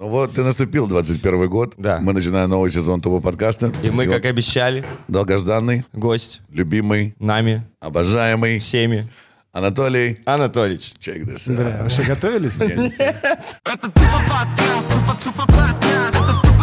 Ну вот, ты наступил 21 год. Да. Мы начинаем новый сезон ТВ подкаста. И мы, вот как обещали, долгожданный, гость любимый, нами, обожаемый всеми, Анатолий Анатольевич. Check this Бля, out. вы что, готовились? Это тупо подкаст, тупо тупо подкаст, это тупо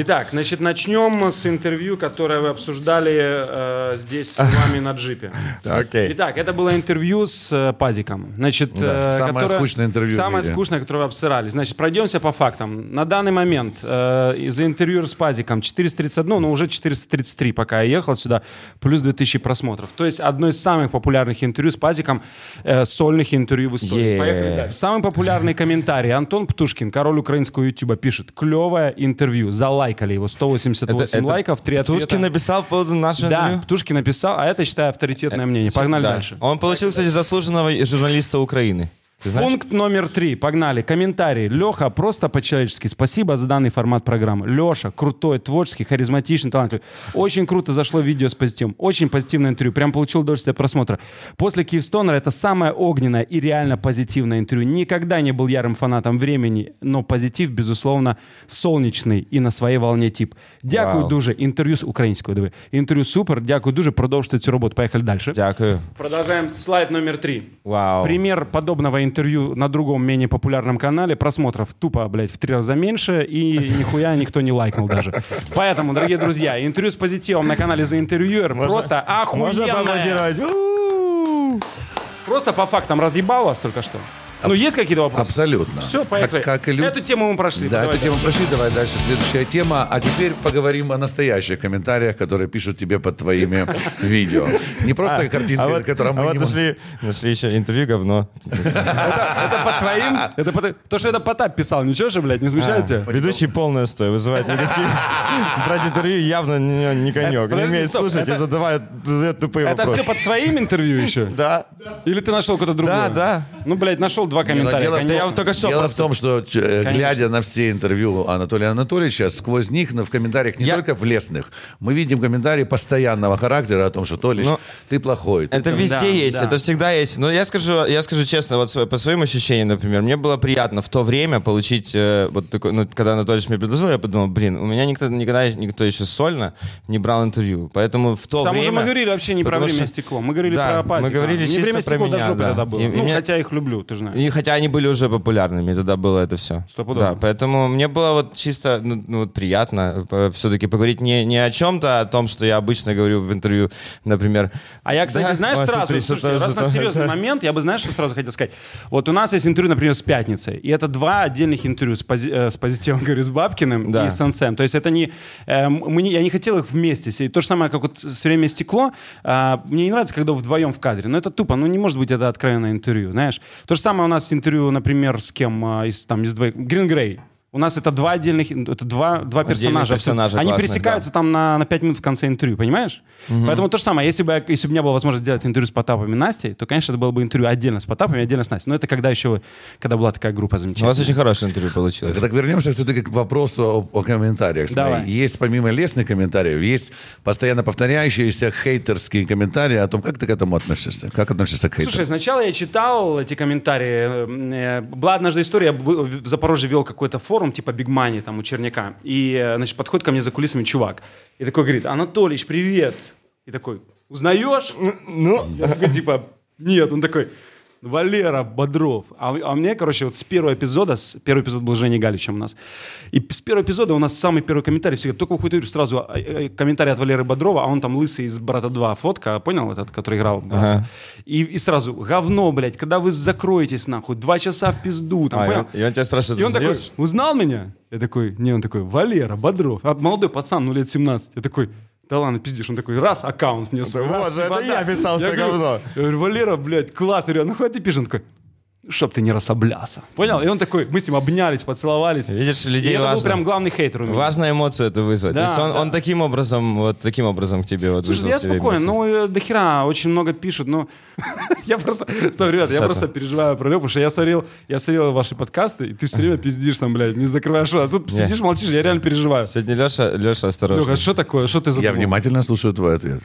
Итак, значит, начнем с интервью, которое вы обсуждали э, здесь с вами на джипе. Окей. Итак, это было интервью с э, Пазиком. Значит, Да, э, самое скучное интервью в Самое мире. скучное, которое вы обсирали. Значит, пройдемся по фактам. На данный момент э, из-за интервью с Пазиком 431, но уже 433, пока я ехал сюда, плюс 2000 просмотров. То есть одно из самых популярных интервью с Пазиком, э, сольных интервью в истории. Поехали дальше. Самый популярный комментарий. Антон Птушкин, король украинского ютуба, пишет. Клевое интервью. Залайкали его. 188 лайков, 3 ответа. Птушкин написал по нашего Да, интервью? Птушкин написал, а это, считаю, авторитетное мнение. Погнали Да. дальше. Он получил, кстати, заслуженного журналиста Украины. Ты знаешь? Пункт номер три. Погнали. Комментарий. Леха, просто по-человечески. Спасибо за данный формат программы. Леша, крутой, творческий, харизматичный, талантливый. Очень круто зашло видео с позитивом. Очень позитивное интервью. Прям получил удовольствие от просмотра. После Киевстонера это самое огненное и реально позитивное интервью. Никогда не был ярым фанатом времени, но позитив, безусловно, солнечный и на своей волне тип. Дякую Вау. дуже. Интервью с українською. Диви. Интервью супер. Дякую дуже. Продовжуйте цю роботу. Поехали дальше. Дякую. Продолжаем. Слайд номер три. Вау. Пример подобного интервью на другом менее популярном канале. Просмотров тупо, блядь, в три раза меньше. И нихуя никто не лайкнул даже. Поэтому, дорогие друзья, интервью с позитивом на канале Interviewer просто Можно охуенное. поаплодировать? У-у-у. Просто по фактам разъебал вас только что. Ну, есть какие-то вопросы? Абсолютно. Все, поехали. Как, как и лю- Эту тему мы прошли. Да, Давай эту тему дальше. прошли. Давай дальше. Следующая тема. А теперь поговорим о настоящих комментариях, которые пишут тебе под твоими видео. Не просто картинки, А на вот, котором а мы вот не можем- нашли, нашли еще интервью говно. Это под твоим? Это. То, что это Потап писал, ничего же, блядь, не смущает тебя? Ведущий полная стой, вызывает негатив. Брать интервью явно не, не конек. Не умеет слушать и это- задавает, тупые Это вопросы. все под твоим интервью еще? Да. Или ты нашел какое-то другое? Да, да. Ну, блядь, нашел два комментария. дело в том, я конечно. вот только что Дело просто- в том, что, э, глядя на все интервью Анатолия Анатольевича, сквозь них, но в комментариях не Я- только в лесных, мы видим комментарии постоянного характера о том, что Толич, Но- ты плохой. ты Это там- везде Да, есть, да. это всегда есть. Но я скажу, я скажу честно, вот по своим ощущениям, например, мне было приятно в то время получить, э, вот такой, ну, когда Анатольевич мне предложил, я подумал, блин, у меня никто, никогда никто еще сольно не брал интервью, поэтому в то Там время... уже мы говорили вообще не про потому время и что- стекло. Мы говорили Да, про Пазика. мы говорили не чисто время про стекло меня, да. тогда было. И- и ну, мне- хотя я их люблю, ты знаешь. И хотя они были уже популярными, тогда было это все. Стопудово. Да, поэтому мне было вот чисто ну, ну, вот приятно все-таки поговорить не, не о чем-то, а о том, что я обычно говорю в интервью, например. А я, кстати, Да? знаешь, сразу, слушайте, что-то- раз на что-то- серьезный момент, я бы, знаешь, что сразу хотел сказать? Вот у нас есть интервью, например, с Пятницей, и это два отдельных интервью с, пози- э, с позитивом, говорю, с Бабкиным Да. и с Ансем. То есть это не... э, мы не- я не хотел их вместе сидеть. То же самое, как вот с «Время стекло». а, мне не нравится, когда вдвоем в кадре. Но это тупо. Ну, не может быть это откровенное интервью, знаешь. То же самое у нас интервью, например, с кем? а, из, там, из двоих... Грин Грей. У нас это два отдельных, это два, два персонажа. персонажа Они классных, пересекаются там на, на 5 минут в конце интервью, понимаешь? Поэтому то же самое. Если бы, я- если бы у меня была возможность сделать интервью с Потапом и Настей, то, конечно, это было бы интервью отдельно с Потапом и отдельно с Настей. Но это когда еще, когда была такая группа У замечательная. вас очень хорошее интервью получилось. Так вернемся все-таки к вопросу о, о комментариях. Смотри, Давай. Есть помимо лестных комментариев, есть постоянно повторяющиеся хейтерские комментарии о том, как ты к этому относишься, как относишься к хейтерам. Слушай, сначала я читал эти комментарии. Э, Была однажды история, я в в Запорожье вел какой-то форум, типа Big Money, там, у Черняка. И, э, значит, подходит ко мне за кулисами чувак. И такой говорит, Анатолич, привет. И такой, узнаешь? Ну, Я такой, типа, нет. Он такой, Валера Бодров. А, а мне, короче, вот с первого эпизода, с, первый эпизод был с Женей Галичем у нас, и с первого эпизода у нас самый первый комментарий всегда, только выходит интервью, сразу э, э, комментарий от Валеры Бодрова, а он там лысый из «Брата 2» фотка, понял, этот, который играл? брата? И, и сразу, говно, блядь, когда вы закроетесь, нахуй, два часа в пизду, там, а, и, понял? он, и он тебя спрашивает, И он такой, узнал меня? Я такой, не, он такой, Валера Бодров. А молодой пацан, ну лет 17. Я такой, да ладно, пиздишь. Он такой, раз, аккаунт мне свой. Вот же, это я писал говорю- говно. Я говорю, Валера, блядь, класс. Я говорю, ну хуй ты пишешь? Он такой, чтоб ты не расслаблялся. Понял? И он такой, мы с ним обнялись, поцеловались. Видишь, И людей это был важно. прям главный хейтер у меня. Важно эмоцию это вызвать. Да, То есть он, да. он таким образом, вот таким образом к тебе вот Слушай, вызвал я спокоен, ну, э, до хера очень много пишут, но я просто, стоп, ребят, я просто переживаю про потому что я смотрел, я смотрел ваши подкасты, и ты все время пиздишь там, блядь, не закрываешь рот. А тут сидишь, молчишь, я реально переживаю. Сегодня Леша, Леша, осторожно. Лёха, что такое? Что ты Я задумал? внимательно слушаю твой ответ.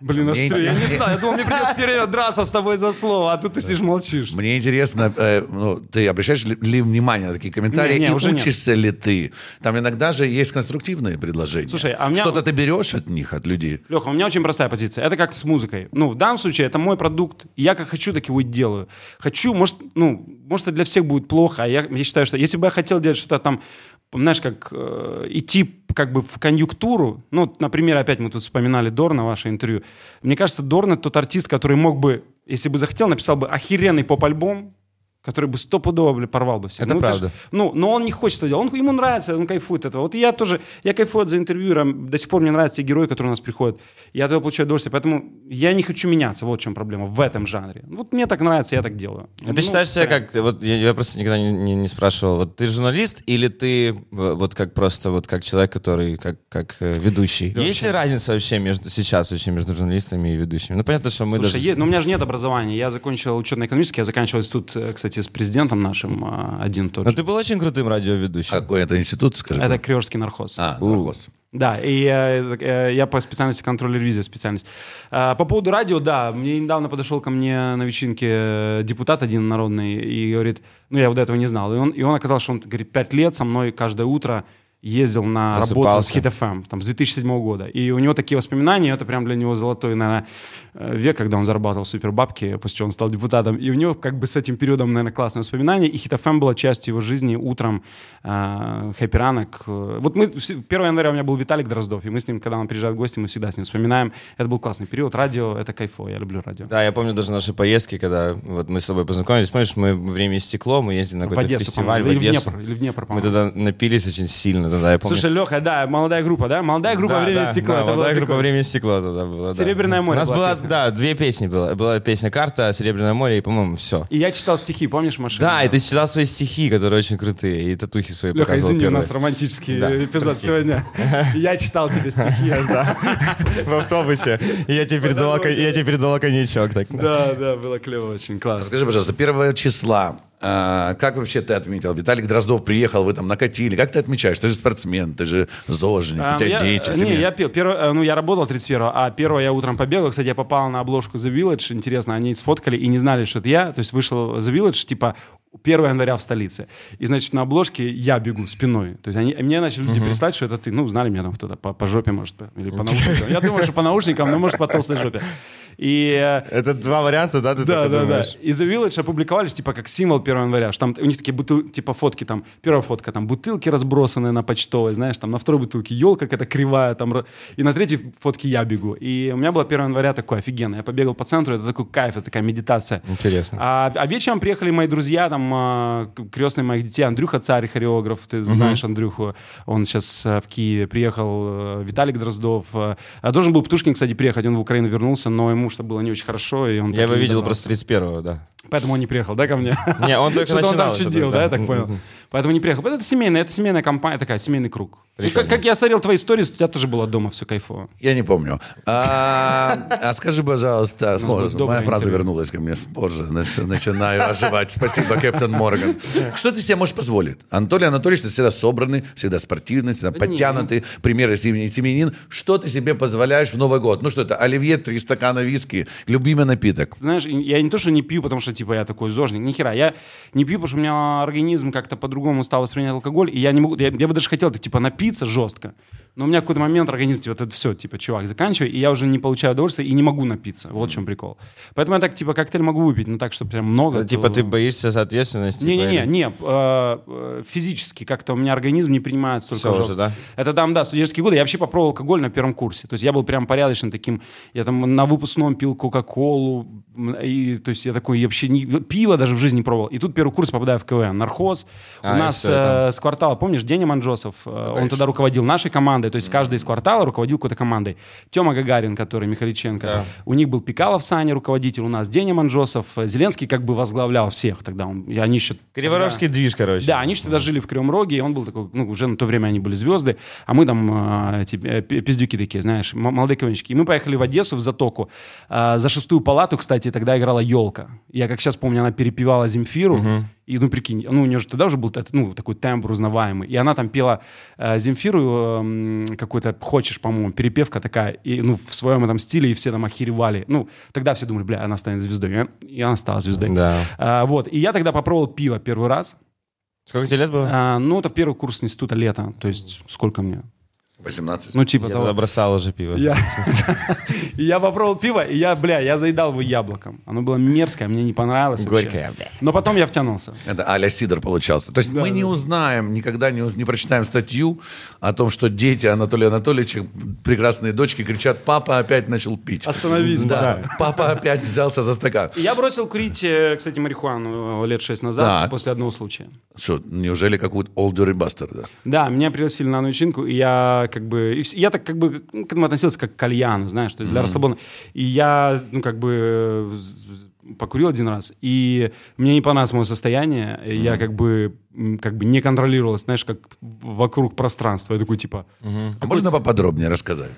Блин, аж стрё- я не знаю, я думал, мне придется все время драться с тобой за слово, а тут ты сидишь молчишь. Мне интересно, э, ну, ты обращаешь ли, ли внимание на такие комментарии? Не, не, и уже нет. учишься ли ты? Там иногда же есть конструктивные предложения. Слушай, а у меня- Что-то ты берешь от них, от людей? Леха, у меня очень простая позиция. Это как с музыкой. Ну, в данном случае это мой продукт. Я как хочу, так его и делаю. Хочу, может, ну, может, это для всех будет плохо. А я, я считаю, что если бы я хотел делать что-то там, знаешь, как э, идти как бы в конъюнктуру, ну, например, опять мы тут вспоминали Дорна, ваше интервью. Мне кажется, Дорн это тот артист, который мог бы, если бы захотел, написал бы охеренный поп-альбом, который бы стопудово, бля, порвал бы всех. Это Ну, ты ж- правда. ну, но он не хочет это делать. Он, ему нравится, он кайфует от этого. Вот я тоже, я кайфую от за интервьюером. До сих пор мне нравятся те герои, которые у нас приходят. Я от этого получаю удовольствие. Поэтому я не хочу меняться. Вот в чем проблема в этом жанре. Вот мне так нравится, я так делаю. А ты Ну, считаешь себя как, вот я, я просто никогда не, не- не спрашивал, вот ты журналист или ты э, вот как просто вот как человек, который как, как э, ведущий? Есть ли разница вообще между сейчас вообще между журналистами и ведущими? Ну понятно, что мы Слушай, даже... есть- но у меня же нет образования. Я закончил учетно-экономический, я заканчивал институт, э, кстати, с президентом нашим а, один тот Но же. ты был очень крутым радиоведущим. Какой это институт, скажи? Это Криорский нархоз. А, нархоз. Да, и э, э, я по специальности контроль ревизия специальность. А, По поводу радио, да, мне недавно подошел ко мне на вечеринке э, депутат один народный и говорит, ну я вот этого не знал, и он, и он оказался, что он, говорит, пять лет со мной каждое утро ездил на работу с Просыпался. FM, там, с 2007 года. И у него такие воспоминания, это прям для него золотой, наверное, э, век, когда он зарабатывал супер бабки, после чего он стал депутатом. И у него как бы с этим периодом, наверное, классные воспоминания. И FM была частью его жизни утром, э, хэппи ранок. Вот мы, все- 1 января у меня был Виталик Дроздов, и мы с ним, когда он приезжает в гости, мы всегда с ним вспоминаем. Это был классный период. Радио — это кайфово, я люблю радио. Да, я помню даже наши поездки, когда вот мы с тобой познакомились. Помнишь, мы время стекло, мы ездили на какой-то Одессу, фестиваль в по-моему, или в Одессу. Днепр, или в Днепр, Мы тогда напились очень сильно, тогда я помню. Слушай, Леха, да, молодая группа, да? Молодая группа Да, «Время да, стекло». да, молодая группа прикольно. «Время и стекло» тогда была. да. «Серебряное море» У нас была была, песня. да, две песни было. Была песня «Карта», «Серебряное море» и, по-моему, все. И я читал стихи, помнишь, машине? Да, и ты читал свои стихи, которые очень крутые, и татухи свои Леха, показывал извини, у первые. нас романтический Да, эпизод прости. сегодня. Я читал тебе стихи. в автобусе. И я тебе передавал, кон- я тебе передавал коньячок. Да, да, было клево очень, классно. Скажи, пожалуйста, 1 числа, а, как вообще ты отметил? Виталик Дроздов приехал, вы там накатили. Как ты отмечаешь? Ты же спортсмен, ты же зожник, А, у тебя я, дети, не, семья. я пил. Первое, э, ну, я работал 31 а первого я утром побегал. Кстати, я попал на обложку The Village. Интересно, они сфоткали и не знали, что это я. То есть вышел The Village, типа, 1 января в столице. И, значит, на обложке я бегу спиной. То есть они, мне начали люди прислать, что это ты. Ну, знали меня там кто-то по, по жопе, может, или по наушникам. Я думаю, что по наушникам, но, может, по толстой жопе. И э, Это два варианта, да, ты да, так да, да. думаешь? И The Village опубликовались, типа, как символ 1 января. Там у них такие бутылки, типа, фотки там. Первая фотка, там, бутылки разбросанные на почтовой, знаешь, там, на второй бутылке елка какая-то кривая, там, и на третьей фотке я бегу. И у меня было 1 января такое офигенно. Я побегал по центру, это такой кайф, это такая медитация. Интересно. А, а вечером приехали мои друзья, там, а, крестные моих детей, Андрюха Царь, хореограф, ты знаешь Андрюху, он сейчас а, в Киеве приехал, э, Виталик Дроздов. а должен был Птушкин, кстати, приехать, он в Украину вернулся, но ему что было не очень хорошо, и он Я его видел просто 31-го, да. Поэтому он не приехал, да, ко мне? Не, он только Что-то он там начинал. что-то, чудил, да, я так понял. Поэтому не приехал. Это семейная, это семейная компания, такая, семейный круг. Ну, как, как я смотрел твои истории, у тебя тоже было дома все кайфово. Я не помню. А, а скажи, пожалуйста, моя фраза вернулась ко мне позже. Нач- Начинаю оживать. Спасибо, Кэптон Морган. Что ты себе можешь позволить? Анатолий Анатольевич, ты всегда собранный, всегда спортивный, всегда подтянутый. Примеры семьи- семьянин. Что ты себе позволяешь в Новый год? Ну что это? Оливье, три стакана виски, любимый напиток. Знаешь, я не то, что не пью, потому что, типа, я такой зожник, ни хера. Я не пью, потому что у меня организм как-то по-другому стал воспринимать алкоголь, и я не могу, я, я бы даже хотел, типа, напиться жестко, но у меня в какой-то момент организм, типа, это все, типа, чувак, заканчивай, и я уже не получаю удовольствия и не могу напиться. Вот в чем прикол. Поэтому я так, типа, коктейль могу выпить, но так, что прям много. Ну, Типа ты боишься ответственности? типа, Не-не-не, или- не, э, э, физически как-то у меня организм не принимает столько жёг- уже, да? Это там, да, студенческие годы. Я вообще попробовал алкоголь на первом курсе. То есть я был прям порядочным таким. Я там на выпускном пил Кока-Колу. И, то есть я такой я вообще не... Пиво даже в жизни не пробовал. И тут первый курс попадаю в КВН. Нархоз. А, у нас э, с квартала, помнишь, Деня Манжосов, э, он тогда руководил нашей командой. То есть каждый из квартала руководил какой-то командой. Тёма Гагарин, который Михаличенко. Да. У них был Пикалов Саня, руководитель. У нас Деня Манжосов. Зеленский как бы возглавлял всех тогда. Он, и они еще... Криворожский движ, короче. Да, они же тогда жили в Кривом Роге, и он был такой, ну, уже на то время они были звезды, а мы там э, эти э, пи- пиздюки такие, знаешь, молодые КВНщики. И мы поехали в Одессу, в Затоку. Э, за шестую палату, кстати, тогда играла елка. Я, как сейчас помню, она перепевала Земфиру, И, ну, прикинь, ну, у нее же тогда уже был ну, такой тембр узнаваемый. И она там пела э, Земфиру эм, какой-то «Хочешь», по-моему, перепевка такая, и, ну, в своем этом стиле, и все там охеревали. Ну, тогда все думали, бля, она станет звездой. И она стала звездой. Да. А, вот. И я тогда попробовал пиво первый раз. Сколько тебе лет было? А, ну, это первый курс института лета. То есть, сколько мне? 18. Ну, типа Я того. тогда бросал уже пиво. Я, и я попробовал пиво, и я, бля, я заедал его яблоком. Оно было мерзкое, мне не понравилось вообще. Горькое, бля. Но потом я втянулся. Это а-ля Сидор получался. То есть мы не узнаем, никогда не, не прочитаем статью о том, что дети Анатолия Анатольевича, прекрасные дочки, кричат, папа опять начал пить. Остановись, Да, папа опять взялся за стакан. Я бросил курить, э, кстати, марихуану э, лет шесть назад, Так. после одного случая. Что, неужели какую-то Old Dirty Bastard? да? Да, меня пригласили на начинку, и я как бы... и я так как бы ну, к этому относился как к кальяну, знаешь, то есть для расслабона. И я, ну, как бы покурил один раз, и мне не понравилось мое состояние, и я как бы как бы не контролировал, знаешь, как вокруг пространства. Я такой, типа... А можно поподробнее рассказать?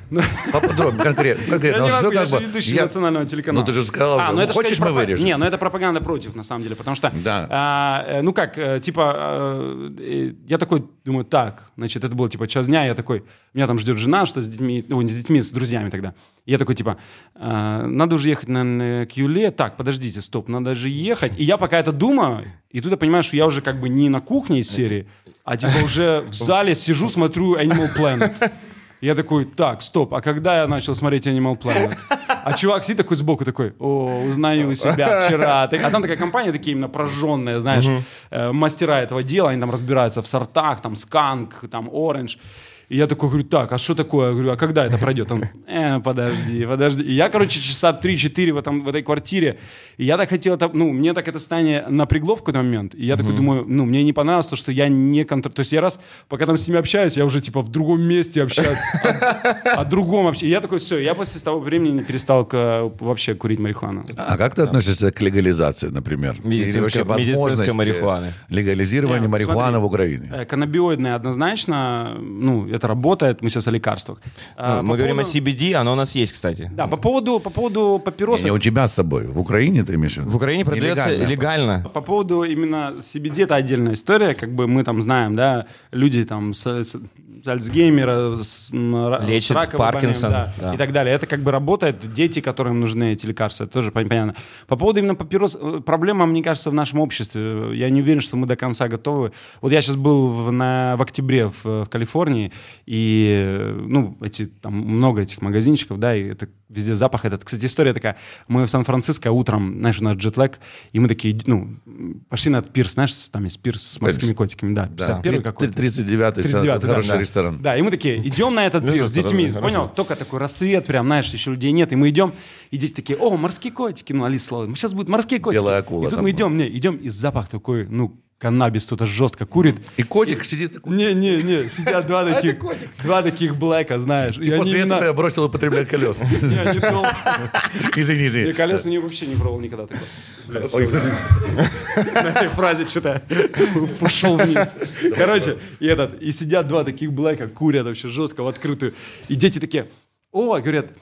Поподробнее, конкретно. конкретно. Я не Ну, могу, я же ведущий национального телеканала. Ну, ты же сказал, что- ну, это хочешь, мы вырежем? Не, ну это пропаганда против, на самом деле, потому что... Да. а, э, ну как, э, типа, э, я такой думаю, так, значит, это было типа час дня, я такой, меня там ждет жена, что с детьми, ну, не с детьми, с друзьями тогда. Я такой, типа, а, надо уже ехать, наверное, к Юле. Так, подождите, стоп, надо же ехать. И я пока это думаю, и тут я понимаю, что я уже как бы не на кухне из серии, а типа уже в зале сижу, смотрю Animal Planet. Я такой, так, стоп, а когда я начал смотреть Animal Planet? А чувак сидит такой сбоку, такой, о, узнаю себя вчера. А там такая компания, такие именно прожженные, знаешь, э, мастера этого дела, они там разбираются в сортах, там, сканк, там, оранж. И я такой говорю, так, а что такое? Я говорю, а когда это пройдет? Он, э, подожди, подожди. И я, короче, часа 3-4 в, этом, в этой квартире. И я так хотел, это, ну, мне так это состояние напрягло в какой-то момент. И я такой думаю, ну, мне не понравилось то, что я не контролирую. То есть я раз, пока там с ними общаюсь, я уже, типа, в другом месте общаюсь. О, другом вообще. И я такой, все, я после того времени перестал к- вообще курить марихуану. А как ты относишься к легализации, например? Или Медицинской- вообще медицинской марихуаны. Легализирования Не, марихуаны в Украине. Э, Каннабиоидные однозначно, ну, это работает, мы сейчас о лекарствах. А, Ну, по мы говорим о CBD, оно у нас есть, кстати. Да, по поводу, по поводу папиросок. Не у тебя с собой. В Украине ты имеешь в виду? В Украине продается Нелегально. легально. По поводу именно CBD это отдельная история, как бы мы там знаем, да, люди там с- с Альцгеймера, с, ра- с Паркинсон, да, да. и так далее. Это как бы работает, дети, которым нужны эти лекарства, это тоже пон- понятно. По поводу именно папирос, э, проблема, мне кажется, в нашем обществе. Я не уверен, что мы до конца готовы. Вот я сейчас был в, на, в октябре в, в Калифорнии, и, э, ну, эти, там много этих магазинчиков, да, и это везде запах этот. Кстати, история такая. Мы в Сан-Франциско утром, знаешь, у нас джетлэг, и мы такие, ну, пошли на пирс, знаешь, там есть пирс с морскими котиками, да, Да. 51 какой-то. 39-й, 39-й, да, хороший да. Ресторан. Да, и мы такие, идем на этот пирс с детьми, понял? Только такой рассвет, прям, знаешь, еще людей нет, и мы идем, и дети такие, о, морские котики, ну, Алиса сказала, сейчас будут морские котики. Белая акула И тут мы идем, не, идем, и запах такой, ну, каннабис кто-то жестко курит. И котик сидит такой. Не-не-не, сидят два таких, два таких блэка, знаешь. И, они После именно- этого я бросил употреблять колес. Не, они долго- Извини, Я извини. колес у нее вообще не пробовал никогда. На этой фразе что-то ушел вниз. Короче, и этот, и сидят два таких блэка, курят вообще жестко в открытую. И дети такие, о, говорят,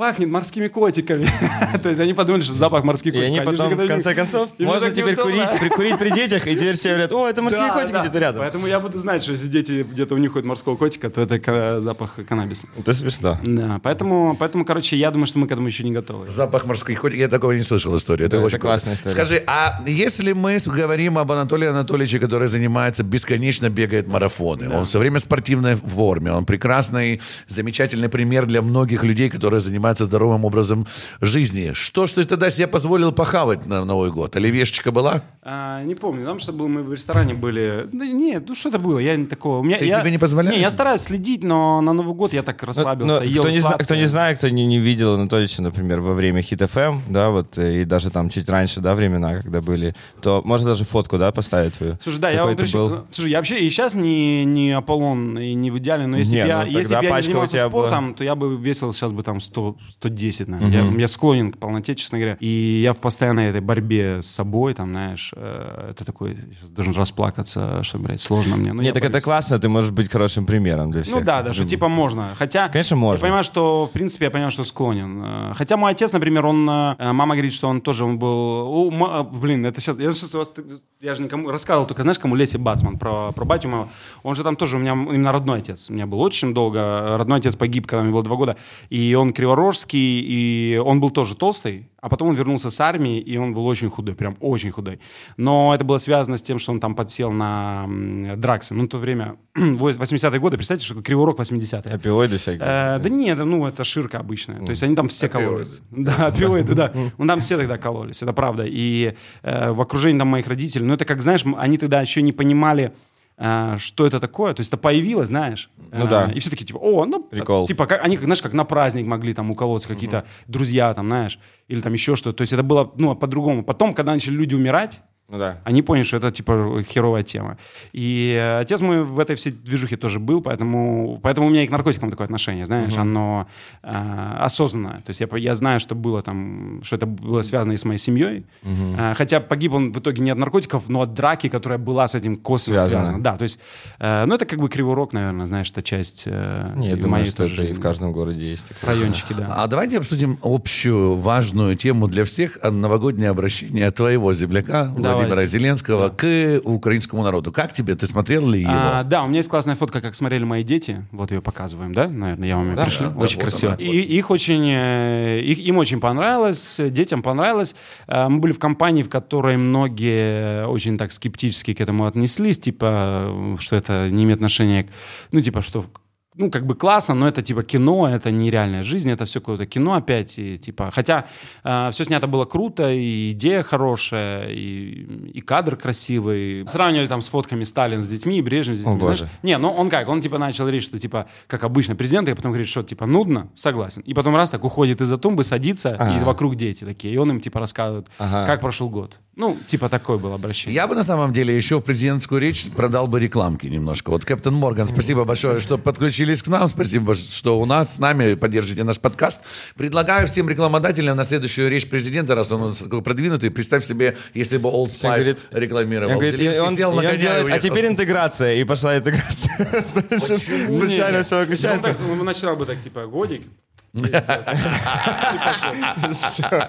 пахнет морскими котиками. То есть они подумали, что запах морских И котиков. они же потом, в конце концов, И можно теперь курить, прикурить при детях, и теперь все говорят, о, это морские котики где-то рядом. Поэтому я буду знать, что если дети где-то унюхают морского котика, то это запах каннабиса. Это смешно. Да, поэтому, поэтому, короче, я думаю, что мы к этому еще не готовы. Запах морских котиков. Я такого не слышал историю. Это очень классная история. Скажи, а если мы говорим об Анатолии Анатольевиче, который занимается, бесконечно бегает марафоны, он все время в спортивной форме, он прекрасный, замечательный пример для многих людей, которые занимаются здоровым образом жизни. Что ж ты тогда себе позволил похавать на Новый год? Оливьешечка была? А, не помню, потому что был, мы в ресторане были. Да нет, ну что-то было, я не такого. У меня, Ты я, себе не позволяешь? Не, я стараюсь следить, но на Новый год я так расслабился, Но ел кто, не зна- кто не знает, кто не, не видел Анатольевича, например, во время Хит ФМ, да, вот, э, и даже там чуть раньше, да, времена, когда были, то можно даже фотку, да, поставить твою. Слушай, да, я вот был. Слушай, я вообще и сейчас не, не Аполлон и не в идеале, но если бы я, ну, если я не занимался спортом, то я бы весил сейчас бы там 100, 110, наверное. Я, я склонен к полноте, честно говоря. И я в постоянной этой борьбе с собой, там, знаешь, э, это такой, должен расплакаться, что, блядь, сложно мне. Ну, Нет, так это борюсь. классно, ты можешь быть хорошим примером для всех. Ну да, да, что Думаю. типа можно. Хотя, Конечно, можно. Я понимаю, что, в принципе, я понимаю, что склонен. Э, Хотя мой отец, например, он, э, мама говорит, что он тоже, он был, ма- блин, это сейчас, я сейчас вас, я же никому рассказывал, только знаешь, кому Леси Бацман, про, про батю моего. Он же там тоже, у меня именно родной отец. У меня был очень долго, родной отец погиб, когда мне было два года, и он криворожский, и он был тоже толстый, а потом он вернулся с армии, и он был очень худой, прям очень худой. Но это было связано с тем, что он там подсел на драксы. Ну, в то время, 80-е годы, представьте, что такое криворог 80-е. Опиоиды всякие. Э, да нет, ну это ширка обычная. То есть они там все кололись. Да, опиоиды, да. Ну там все тогда кололись, это правда. И э, в окружении там моих родителей, ну это как, знаешь, они тогда еще не понимали, э, что это такое. То есть это появилось, знаешь. Ну Э, да. И все таки типа, о, ну, Прикол. типа, как, они, знаешь, как на праздник могли там уколоться какие-то друзья там, знаешь, или там еще что-то. То есть это было, ну, по-другому. Потом, когда начали люди умирать, Ну да. они поняли, что это типа херовая тема. И э, отец мой в этой всей движухе тоже был, поэтому, поэтому у меня и к наркотикам такое отношение, знаешь, оно э, осознанное. То есть я, я знаю, что было там, что это было связано и с моей семьей. Э, хотя погиб он в итоге не от наркотиков, но от драки, которая была с этим косвенно Связана. связана. Да, то есть, э, ну это как бы криворог, наверное, знаешь, это часть э, Не, я думаю, моей что тоже это и в каждом городе есть. такое. райончике, да. А давайте обсудим общую важную тему для всех новогоднее обращение твоего земляка Владимира Зеленского к украинскому народу. Как тебе? Ты смотрел ли его? А, да, у меня есть классная фотка, как смотрели мои дети. Вот ее показываем, да? Наверное, я вам ее Да, пришли. да, очень вот красиво. она, И их очень, э, их, им очень понравилось, э, детям понравилось. Э, Мы были в компании, в которой многие очень так скептически к этому отнеслись, типа, э, что это не имеет отношения к, ну, типа, что ну, как бы классно, но это типа кино, это не реальная жизнь, это все какое-то кино опять, и типа, хотя все снято было круто, и идея хорошая, и, и кадр красивый. Сравнивали там с фотками Сталин с детьми, и Брежнев с детьми. О, боже. знаешь. Не, ну он как, он типа начал речь, что типа, как обычно, президент, и потом говорит, что типа нудно, согласен. И потом раз так уходит из-за тумбы, садится, и вокруг дети такие, и он им типа рассказывает, Ага. как прошел год. Ну, типа такое было обращение. Я бы на самом деле еще в президентскую речь продал бы рекламки немножко. Вот Кэптен Морган, спасибо большое, что подключились к нам. Спасибо, что у нас с нами поддержите наш подкаст. Предлагаю всем рекламодателям на следующую речь президента, раз он такой продвинутый, представь себе, если бы Old Spice говорит- рекламировал. Он говорит, и он- сел и на он коня и делает, а теперь интеграция. И пошла интеграция. Случайно все выключается. он начинал бы так, типа, годик.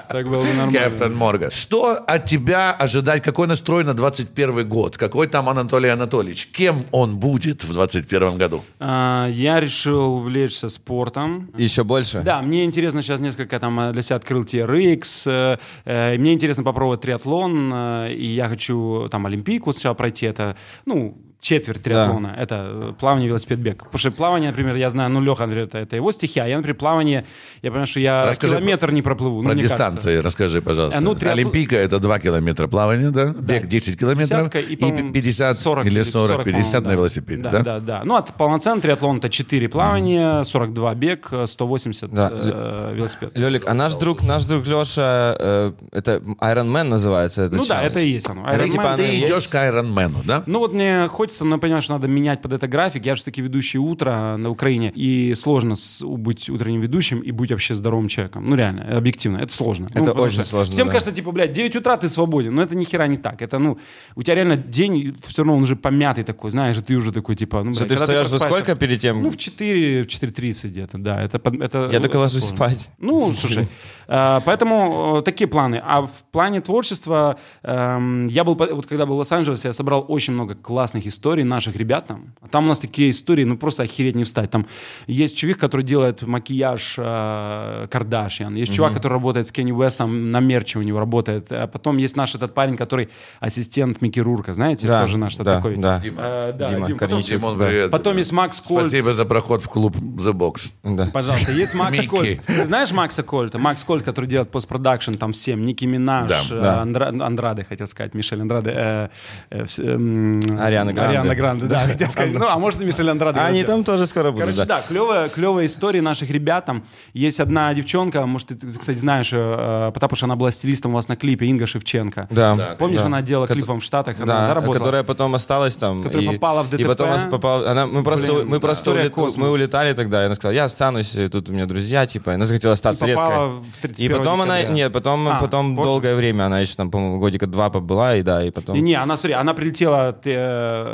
Так было бы нормально. Кэптен Морган. Что от тебя ожидать? Какой настрой на 21 год? Какой там Анатолий Анатольевич? Кем он будет в 21 году? А, Я решил увлечься спортом. Еще больше? Да, мне интересно сейчас несколько там э, для себя открыл TRX. э, э, Мне интересно попробовать триатлон, и я хочу там Олимпийку сначала пройти. Это, ну, четверть триатлона. Это э, плавание, велосипед, бег. Потому что плавание, например, я знаю, ну, Леха, например, это, это его стихия. Я, например, плавание, я понимаю, что я Расскажи километр не проплыву. ну, Про мне дистанции кажется. расскажи, пожалуйста. А, ну, триатлон- Олимпийка это 2 километра плавания, да? Бег 10 километров и, по-моему, 50 или 40, 50 по-моему, на велосипеде, да? Да, да, да. Ну, от полноценный триатлон это 4 плавания, 42 бег, э, 180 Да. э, велосипед. Лелик, а наш друг, наш друг Леша, э, это Iron Man называется? этот Ну да, челлендж? это и есть оно. Это Iron типа Man, оно ты и идешь есть? к Айронмену, да? Ну вот мне хочется, но я понимаю, что надо менять под это график. Я же таки ведущий утро на Украине, и сложно с- быть утренним ведущим и быть вообще здоровым человеком. Ну реально, объективно, это сложно. Ну, Это потому очень что сложно, Всем да. кажется, типа, блядь, 9 утра ты свободен, но это ни хера не так. Это, ну, у тебя реально день, все равно он уже помятый такой, знаешь, ты уже такой, типа, ну, блядь, ты встаешь просыпаешься- сколько перед тем? Ну, в 4, в 4.30 где-то, да. Это, это, Я ну, только ложусь сложно. спать. Ну, слушай, э, поэтому э, такие планы. А в плане творчества эм, я был, вот когда был в Лос-Анджелесе, я собрал очень много классных историй наших ребят там. Там у нас такие истории, ну просто охереть не встать. Там есть чувак, который делает макияж э, Кардашьян, есть чувак, который работает с Кенни Уэстом, на мерче у него работает. А потом есть наш этот парень, который ассистент Микки Рурка, знаете, Да, тоже наш да, такой. да. Э, да, Дима Дим, потом-. Димон, да. привет. Потом есть Макс Кольт. Спасибо за проход в клуб The Box. Да. Пожалуйста, есть Макс. Кольт. Ты знаешь Макса Кольта? Макс Кольт, который делает постпродакшн там всем. Ники Минаж, Да, э, да. Андра- Андраде, хотел сказать, Мишель Андраде. э, э, вс- эм, Ариана Гранде. Ариана Гранде, да, хотел сказать. Ну, а может и Мишель Андраде. Они там тоже скоро будут, Короче, да. да, клевая, клевая история наших ребят. Там есть одна девчонка, может, ты, кстати, знаешь, э, потому что она была стилистом у вас на клипе, Инга Шевченко. Да. Помнишь, да. она делала клип вам в Штатах, она работала? которая потом осталась там. Которая и, попала в И ДТП. потом она попала, она, мы просто, Блин, мы да. просто мы улетали тогда, и она сказала, я останусь, и тут у меня друзья, типа, она захотела остаться И попала резко. в 31 И потом она, нет, потом, А, потом долгое время, она еще там, по-моему, годика два побыла, и да, и потом... Не, не, она, смотри, она прилетела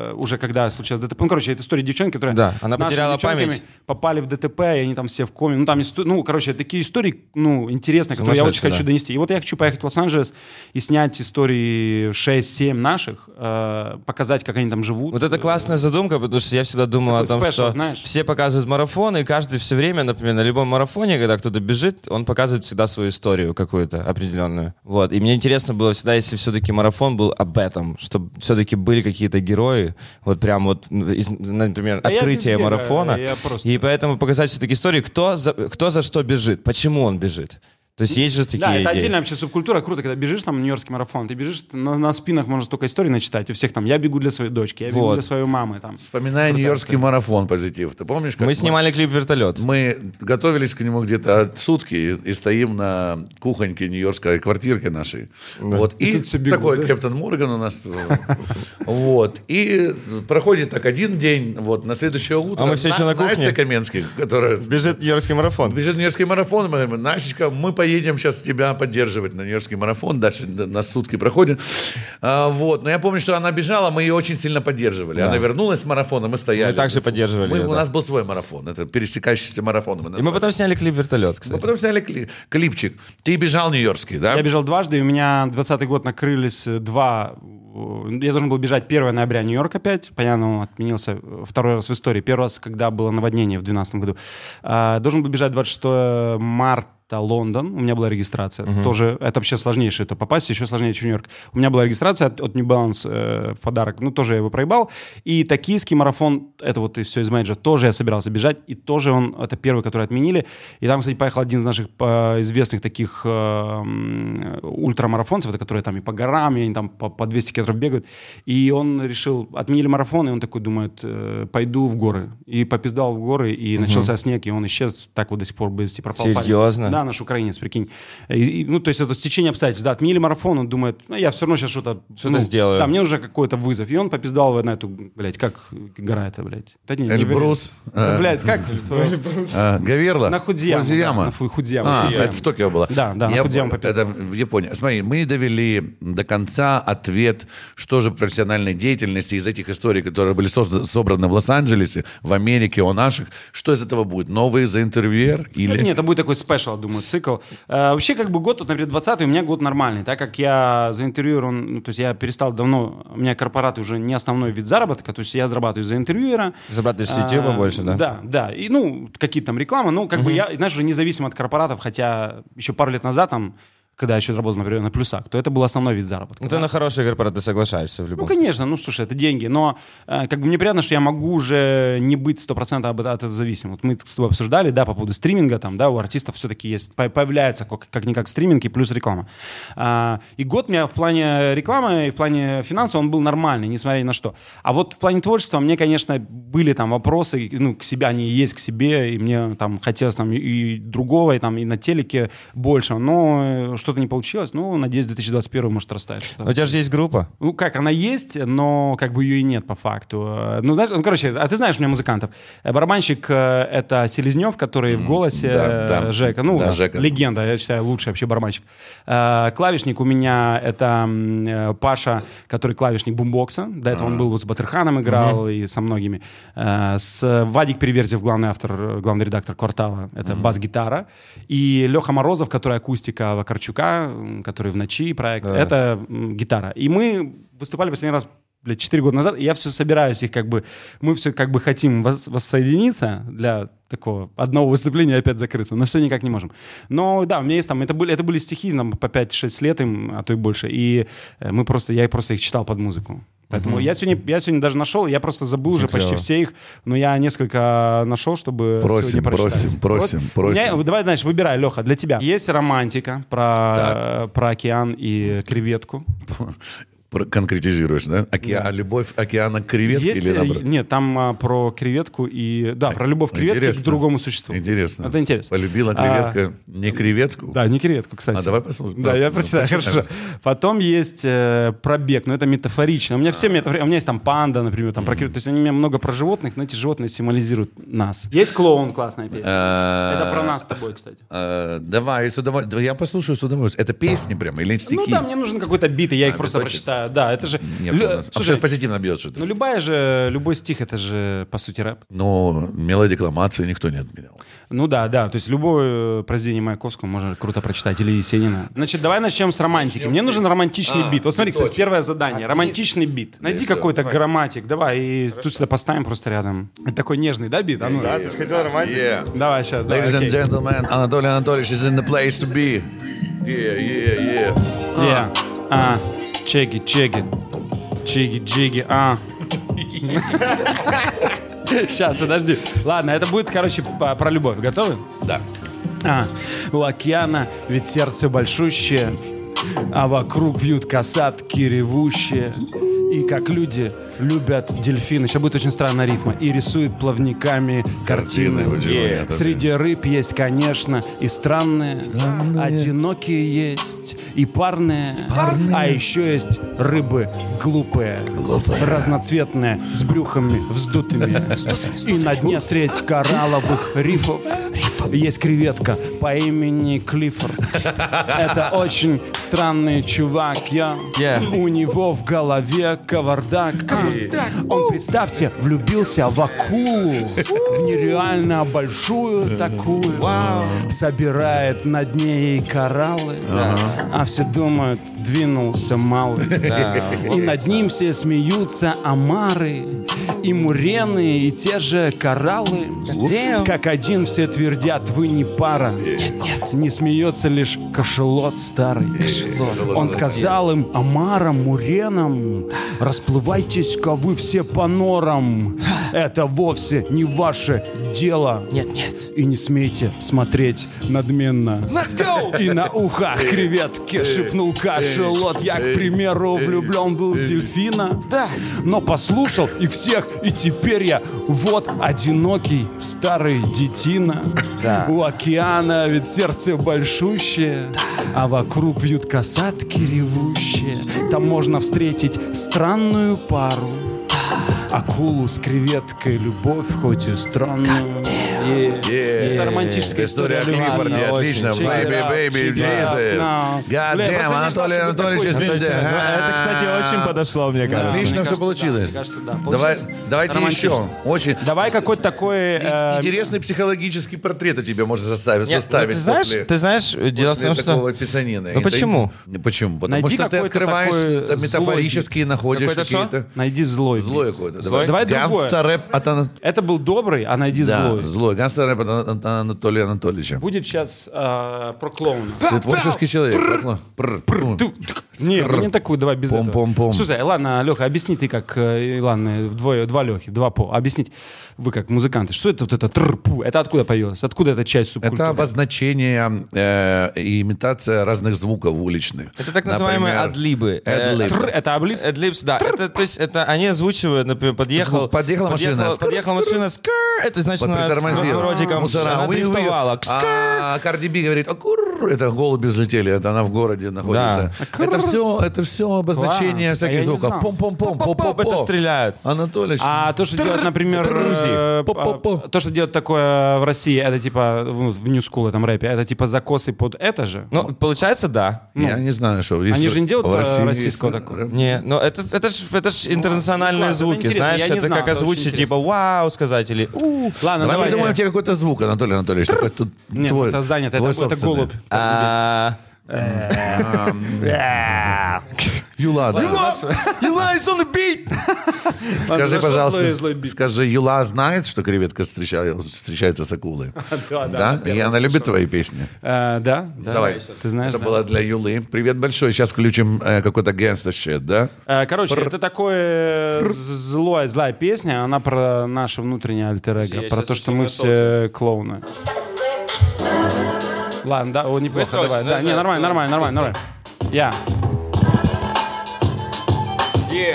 э, уже когда случилось ДТП. Ну, короче, это история девчонки, которая Да, она потеряла память. попали в ДТП, и они там все в коме. Ну, там, ну, короче, такие истории, ну, интересные, которые я очень Сумасшедшие, хочу да. донести. И вот я хочу поехать в Лос-Анджелес и снять истории 6-7 наших, э, показать, как они там живут. Вот это классная задумка, потому что я всегда думал о Такой том, special, что знаешь. все показывают марафон, и каждый все время, например, на любом марафоне, когда кто-то бежит, он показывает всегда свою историю какую-то определенную. Вот. И мне интересно было всегда, если все-таки марафон был об этом, чтобы все-таки были какие-то герои, вот прям вот, например, А я открытие бегаю, марафона. я просто- И поэтому показать все-таки истории, кто за, кто за что бежит, почему он бежит. То есть есть же такие Да, это идеи. отдельная вообще субкультура. Круто, когда бежишь там Нью-Йоркский марафон, ты бежишь, на, на спинах можно столько историй начитать. У всех там, я бегу для своей дочки, я бегу Вот. для своей мамы. Там. Вспоминая Нью-Йоркский марафон позитив. Ты помнишь, как Мы снимали клип «Вертолет». Мы готовились к нему где-то сутки и, и стоим на кухоньке нью-йоркской квартирке нашей. Вот. И, все бегут, такой да? Кэптон Морган у нас. Вот. И проходит так один день, вот, на следующее утро. А мы все еще на кухне? Настя Каменский, которая Бежит Нью-Йоркский марафон. Бежит Нью-Йоркский марафон, мы говорим, Настечка, мы поедем сейчас тебя поддерживать на Нью-Йоркский марафон, дальше на сутки проходит. А, вот, но я помню, что она бежала, мы ее очень сильно поддерживали. Она вернулась с марафона, мы стояли. Мы также поддерживали Мы- ее, У да. нас был свой марафон, это пересекающийся марафон. мы И мы потом сняли клип «Вертолет», кстати. Мы потом сняли кли- клипчик. Ты бежал Нью-Йоркский, да? Я бежал дважды, и у меня 20 год накрылись э, два... э, Я должен был бежать 1 ноября Нью-Йорк опять. Понятно, он отменился э, второй раз в истории. Первый раз, когда было наводнение в 2012 году. А, Должен был бежать 26 марта Лондон, у меня была регистрация. Тоже это вообще сложнейшее, это попасть еще сложнее, чем Нью-Йорк. У меня была регистрация от, от New Balance э, в подарок, ну тоже я его проебал. И токийский марафон, это вот и все из менеджера, тоже я собирался бежать, и тоже он, это первый, который отменили. И там, кстати, поехал один из наших э, известных таких э, ультрамарафонцев, это которые там и по горам, и они там по, по 200 километров бегают. И он решил, отменили марафон, и он такой думает, э, пойду в горы. И попиздал в горы, и начался снег, и он исчез, так вот до сих пор без пропал. в памяти. Серьезно? Да, наш украинец, прикинь. И- и, ну, то есть это стечение обстоятельств. Да, отменили марафон, он думает, ну, я все равно сейчас что-то... Что-то ну, сделаю. Да, мне уже какой-то вызов. И он попиздал на эту, блядь, как гора это, блядь. Да не, не Эльбрус. вариант. э, Блядь, как? А, Гаверла? На Худзияму, Фудзияма. да, на Худзияму, А, это в Токио было. Да, да, на Я понял. попиздал. Это в Японии. Смотри, мы не довели до конца ответ, что же профессиональной деятельности из этих историй, которые были собраны в Лос-Анджелесе, в Америке, о наших, что из этого будет? Новый за интервьюер? Или... Нет, это будет такой спешл, думаю, цикл. Э, вообще, как бы год, вот, например, 20 у меня год нормальный, так как я за интервьюер, он, ну, то есть я перестал давно, у меня корпораты уже не основной вид заработка, то есть я зарабатываю за интервьюера. Зарабатываешь с YouTube А, больше, да? Да, да. И, ну, какие-то там рекламы, ну, как бы я, знаешь, уже независим от корпоратов, хотя еще пару лет назад там, когда я еще работал, например, на плюсах, то это был основной вид заработка. Ну, ты на хорошие корпораты соглашаешься в Ну, любом конечно, ну, слушай, это деньги, но э, как бы мне приятно, что я могу уже не быть 100% об- от этого зависимым. Вот мы с тобой обсуждали, да, по поводу стриминга, там, да, у артистов все-таки есть, по- появляется как- как-никак стриминг и плюс реклама. А, и год у меня в плане рекламы и в плане финансов он был нормальный, несмотря ни на что. А вот в плане творчества мне, конечно, были там вопросы, ну, к себе, они есть к себе, и мне там хотелось там и, и другого, и там и на телеке больше, но э, что-то не получилось. Ну, надеюсь, 2021 может растает. У тебя же есть группа. Ну, как, она есть, но как бы ее и нет по факту. Э, Ну, знаешь, ну, короче, а ты знаешь у меня музыкантов. Э, Барабанщик э, — это Селезнев, который в голосе да, да. Жека. Ну, Да, Жека. легенда, я считаю, лучший вообще барабанщик. Клавишник у меня — это Паша, который клавишник бумбокса. До этого он был вот с Батырханом играл и со многими. С Вадик Переверзев, главный автор, главный редактор «Квартала». Это бас-гитара. И Леха Морозов, который акустика Вакарчука, м, который в ночи проект. Это м, гитара. И мы выступали последний раз блядь, 4 года назад, и я все собираюсь их как бы, мы все как бы хотим вос- воссоединиться для такого одного выступления опять закрыться, но все никак не можем. Но да, у меня есть там, это были, это были стихи нам по 5-6 лет им, а то и больше, и э, мы просто, я просто их читал под музыку. Поэтому я, сегодня, я сегодня даже нашел, я просто забыл уже почти все их, но я несколько нашел, чтобы Просим, сегодня прочитать. просим, просим, Вот у меня- просим. давай, знаешь, выбирай, Леха, для тебя. Есть романтика про, Так. про океан и креветку. Конкретизируешь, да? Оке- А любовь океана к креветке Есть, или наоборот? нет, там а, про креветку и... Да, про любовь к креветке Интересно. к другому существу. Интересно. Это интересно. Полюбила А, креветка не креветку? Да, не креветку, кстати. А давай послушаем. Да, Да, я ну, прочитаю, прочитай. хорошо. Потом есть э, пробег, но это метафорично. У меня все метафорично. У меня есть там панда, например, там про крев- То есть они у меня много про животных, но эти животные символизируют нас. Есть клоун, классная песня. А, Это про нас с тобой, кстати. а, Давай. Я послушаю с удовольствием. Это песни прямо или стихи? Ну да, мне нужен какой-то бит, и я их А, просто прочитаю. Да, это же... Нет, Лю- Слушай, а позитивно бьет что-то. ну любая же, любой стих, это же, по сути, рэп. Но мелодикламацию никто не отменял. Ну да, да. То есть любое э, произведение Маяковского можно круто прочитать. Или Есенина. Значит, давай начнем с романтики. Мне нужен романтичный А, бит. Вот смотри, кстати, первое задание. Романтичный бит. Найди какой-то грамматик. Давай, и тут сюда поставим просто рядом. Это такой нежный, да, бит? А ну. Да, ты же хотел романтику? Yeah. Давай, сейчас, давай. Ladies and окей. gentlemen, Анатолий Анатольевич is in the place to be. Yeah, yeah, yeah. Yeah. А, чеги, чеги. Чиги, джиги, а. Сейчас, подожди. Ладно, это будет, короче, про любовь. Готовы? Да. А, у океана ведь сердце большущее, а вокруг вьют касатки ревущие. И как люди любят дельфины. Сейчас будет очень странная рифма. И рисуют плавниками картины. Картины, понятно. Среди рыб есть, конечно, и странные. Одинокие есть, и парные. А еще есть рыбы глупые. Разноцветные, с брюхами вздутыми. И на дне средь коралловых рифов есть креветка по имени Клиффорд. Это очень странный чувак, я. Yeah. У него в голове кавардак. А, Он, представьте, влюбился в акулу. В нереально большую такую. Собирает на дне ей кораллы. А все думают, двинулся малый. И над ним все смеются омары. И мурены, и те же кораллы. Как один все твердят, вы не пара. Нет, нет, не смеется лишь кошелот старый. Он сказал им, омарам, муренам, расплывайтесь-ка вы все по норам. Это вовсе не ваше дело. Нет, нет. И не смейте смотреть надменно. И на ухо креветки шепнул кошелот. Я, к примеру, влюблен был в дельфина. Да. Но послушал их всех, и теперь я вот одинокий старый детина. Да. У океана ведь сердце большущее, а вокруг вьют касатки ревущие. Там можно встретить странную пару. Акулу с креветкой, любовь хоть и странную. Это романтическая История история. Классно, отлично. Baby, baby, Jesus. now. God Бля, damn, просто не Анатолий Анатольевич Ну, Это, кстати, очень подошло, мне кажется. Отлично все получилось. да, мне кажется, да. Давай, Получилось давайте еще. Очень Давай какой-то такой... э, интересный психологический портрет о тебе можно составить, Нет, ну, составить ты знаешь, ты знаешь, дело в том, такого что... писанины. Ну, почему? Почему? Потому Найди что ты открываешь такой там метафорически находишь какие-то... Найди злой. Злой какой-то. Давай другое. Гангста-рэп от Ана- Это был добрый, а найди Да, злой. злой. От Анатолия Анатольевича. Будет сейчас про клоуна. Ты творческий человек. Не, не такую, давай без этого. Пом-пом-пом. Слушай, ладно, Леха, объясни ты как, э, ладно, вдвое, два Лехи, два по. Объяснить, вы как музыканты, что это вот это трпу? Это откуда появилось? Откуда эта часть субкультуры? Это обозначение э, и имитация разных звуков уличных. Это так называемые Например, адлибы. Э. Тр- это облит? Adlibs, да. Это, то есть это они озвучивают, например, подъехал... Подъехала машина, подъехала машина, скр, это значит, Притормозила. космородиком, Мусора, она дрифтовала. А Карди Би говорит, «А, кур, это голуби взлетели, это она в городе находится. Это все, это все обозначение всяких звуков. Пом-пом-пом, Поп-поп, это стреляют. Анатолий, А то, что делают, например, э, а, то, что делают такое в России, это типа ну, в New School этом рэпе, это типа закосы под это же? Ну, получается, да. я не знаю, что. Они же не делают э, российского такого. Не, но это, это ж, это ж интернациональные звуки, знаешь, это как озвучить, типа, вау, сказать, или. Ладно, Давай придумаем тебе какой-то звук, Анатолий Анатольевич. такой тут Нет, твой- это занято, твой это, это собственный. голубь. А, Юла, да? Юла is on the beat! Скажи, пожалуйста, скажи, Юла знает, что креветка встреча- встречается с акулой? Да, И она любит твои песни? Э, Да? да. Давай. Ты знаешь, Это было для Юлы. Привет большой. Сейчас включим э, какой-то gangster shit, да? Э, Короче, это такое злое, злая песня, она про наше внутреннее альтер про то, что мы все клоуны. Ладно, да, о, неплохо, Быстро давай. очень, Да, да, не, да. нормально, нормально, нормально, нормально. Я.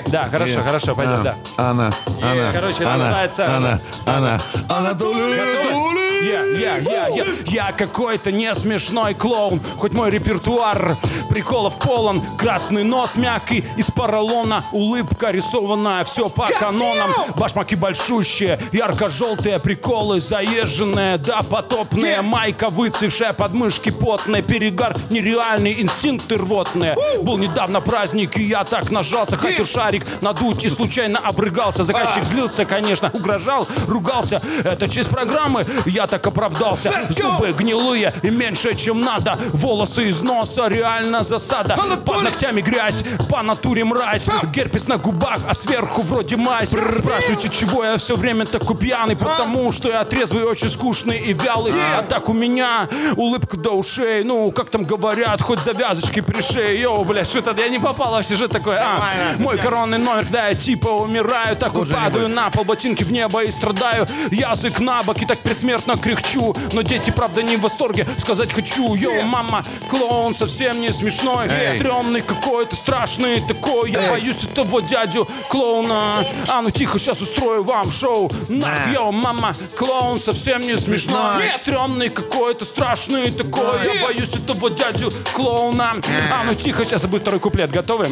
Да, хорошо, Е. хорошо, пойдет, А, да. Она, она, Короче, она, называется- она, она, Анатолий. Я, я, я, я, я какой-то не смешной клоун. Хоть мой репертуар приколов полон. Красный нос мягкий из поролона Улыбка рисованная, все по канонам. Башмаки большущие, ярко-желтые Приколы заезженные, да потопные. Майка выцвевшая, подмышки потные. Перегар нереальный, инстинкты рвотные. Был недавно праздник, и я так нажался. Хотел шарик надуть и случайно обрыгался. Заказчик злился, конечно, угрожал, ругался. Это часть программы, я так оправдался. Зубы гнилые и меньше, чем надо. Волосы из носа, реально засада. Под ногтями грязь, по натуре мразь. Герпес на губах, а сверху вроде мазь. Спрашиваете, чего я все время такой пьяный? Потому что я трезвый, очень скучный и вялый. А так у меня улыбка до ушей. Ну, как там говорят, хоть завязочки при шее Йоу, блядь, что-то я не попала в сюжет такой а, Мой коронный номер, когда я типа умираю. Так вот падаю на пол, ботинки в небо и страдаю. Язык на бок и так предсмертно кряхчу Но дети, правда, не в восторге. Сказать хочу, йоу, мама, клоун совсем не смешной. Эй. Стрёмный какой-то, страшный такой. Я боюсь этого дядю клоуна. А ну тихо, сейчас устрою вам шоу. Нах, йоу, мама, клоун совсем не смешной. Смешной. Стрёмный какой-то, страшный такой. Я боюсь этого дядю клоуна. А ну тихо, сейчас будет второй куплет, готовы?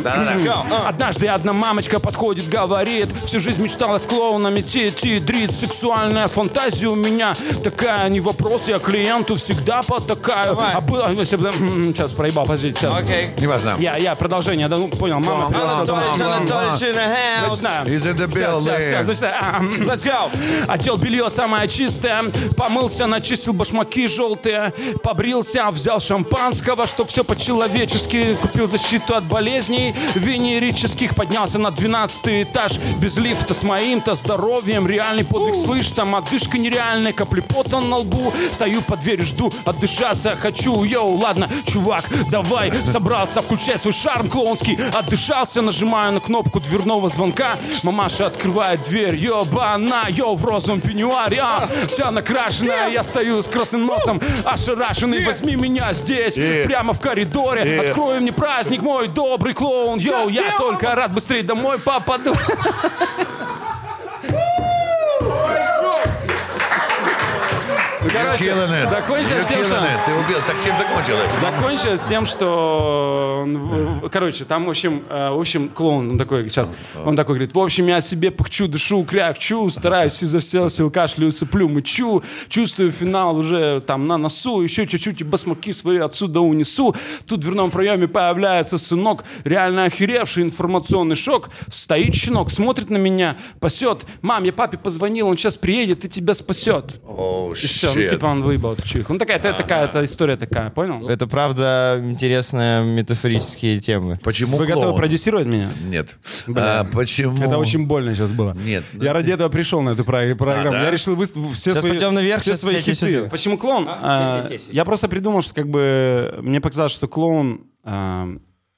Однажды одна мамочка подходит, говорит Всю жизнь мечтала с клоунами тетрит Сексуальная фантазия у меня такая Не вопрос, я клиенту всегда потакаю Давай. А было, сейчас проебал, подождите, сейчас Окей. Неважно. я, я, продолжение, да, ну, понял, мама, давай. Анатолий in the house. Начинаем. He's in the Сейчас, сейчас, сейчас, building. начинаем. Let's go. Одел белье самое чистое, помылся, начистил башмаки желтые, побрился, взял шампанского, что все по-человечески, купил защиту от болезней венерических, поднялся на 12 этаж, без лифта с моим-то здоровьем, реальный подвиг слышь, там отдышка нереальная, капли пота на лбу, стою под дверью, жду, отдышаться хочу, йоу, ладно, чувак, давай, собрался, включай свой шарм клоунский, отдышался, нажимаю на кнопку дверного звонка, мамаша открывает дверь, ёбана, йоу, в розовом пеньюаре, а, вся накрашенная, я стою с красным носом, ошарашенный, возьми меня здесь, прямо в коридоре, открой мне праздник, мой добрый клоун, йоу, я только рад быстрее домой попаду. Ну, Короче, закончилось тем, что... Ты убил. Так чем закончилось? Закончилось тем, что, короче, там, в общем, э, в общем, клоун, он такой, сейчас, он такой говорит, в общем, я себе пахчу, дышу, крякчу, стараюсь изо всех сил, кашляю, сыплю, мычу, чувствую финал уже там на носу, еще чуть-чуть и басмаки свои отсюда унесу. Тут в дверном проеме появляется сынок, реально охеревший информационный шок. Стоит щенок, смотрит на меня, пасет. Мам, я папе позвонил, он сейчас приедет и тебя спасет. Оу, И все, ну shit. типа он выебал эту чиху. Ну такая, это, такая, это история такая, понял? Это правда интересные метафорические темы. Почему Вы готовы клоун? продюсировать меня? Нет. Бля. А, почему? Это очень больно сейчас было. Нет, ну Я ради этого пришел на эту про- программу. да? Я решил выставить все Сейчас свои, пойдем наверх, все сейчас свои эти хиты. Почему клоун? А. Я просто придумал, что как бы мне показалось, что клоун а,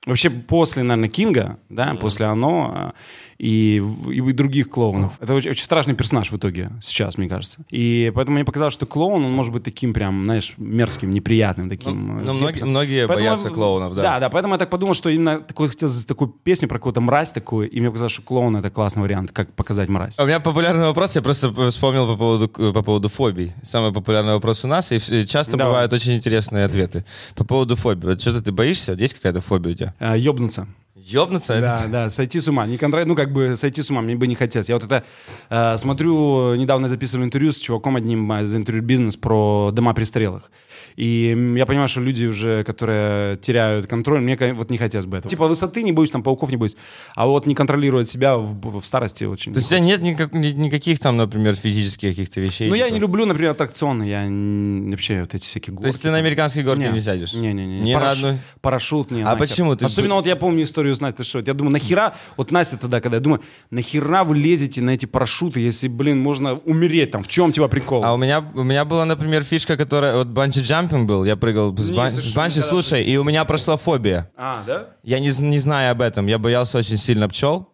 вообще после, наверное, Кинга, да, после оно а, и, и других клоунов. Это очень, очень страшный персонаж в итоге сейчас, мне кажется. И поэтому мне показалось, что клоун, он может быть таким прям, знаешь, мерзким, неприятным таким. э, ну, многие- многие боятся клоунов, да. Да, да, поэтому я так подумал, что именно такой хотел сделать такую песню про какую-то мразь такую, и мне показалось, что клоун это классный вариант, как показать мразь. А У меня популярный вопрос, я просто вспомнил по поводу, по поводу фобий. Самый популярный вопрос у нас, и часто Давай. бывают очень интересные ответы. По поводу фобий. Вот что-то ты боишься? Есть какая-то фобия у тебя? А, ёбнуться. Ёбнуться? Да, Это- да, сойти с ума. Не контра... Ну, как бы сойти с ума, мне бы не хотелось. Я вот это э, смотрю, недавно записывали интервью с чуваком одним из интервью бизнес про дома престарелых. И я понимаю, что люди уже, которые теряют контроль, мне вот не хотелось бы этого. Типа высоты не боюсь, там пауков не боюсь. А вот не контролировать себя в, в старости очень. То есть у тебя нет никак- ни- никаких там, например, физических каких-то вещей? Ну, я типа? не люблю, например, аттракционы. Я вообще вот эти всякие горки. То есть ты на американские горки Не. не сядешь? Не-не-не. Ни на одну? Парашют не. А нахер. почему? Ты- Особенно вот я помню историю с Настей Шот. Я думаю, нахера, вот Настя тогда, когда я думаю, нахера вы лезете на эти парашюты, если, блин, можно умереть там, в чем типа прикол? А у меня, у меня была, например, фишка, которая... Вот банчи-джампинг был, я прыгал с, бан- с никогда слушай, и у меня прошла фобия. А, да? Я не, не знаю об этом, я боялся очень сильно пчел.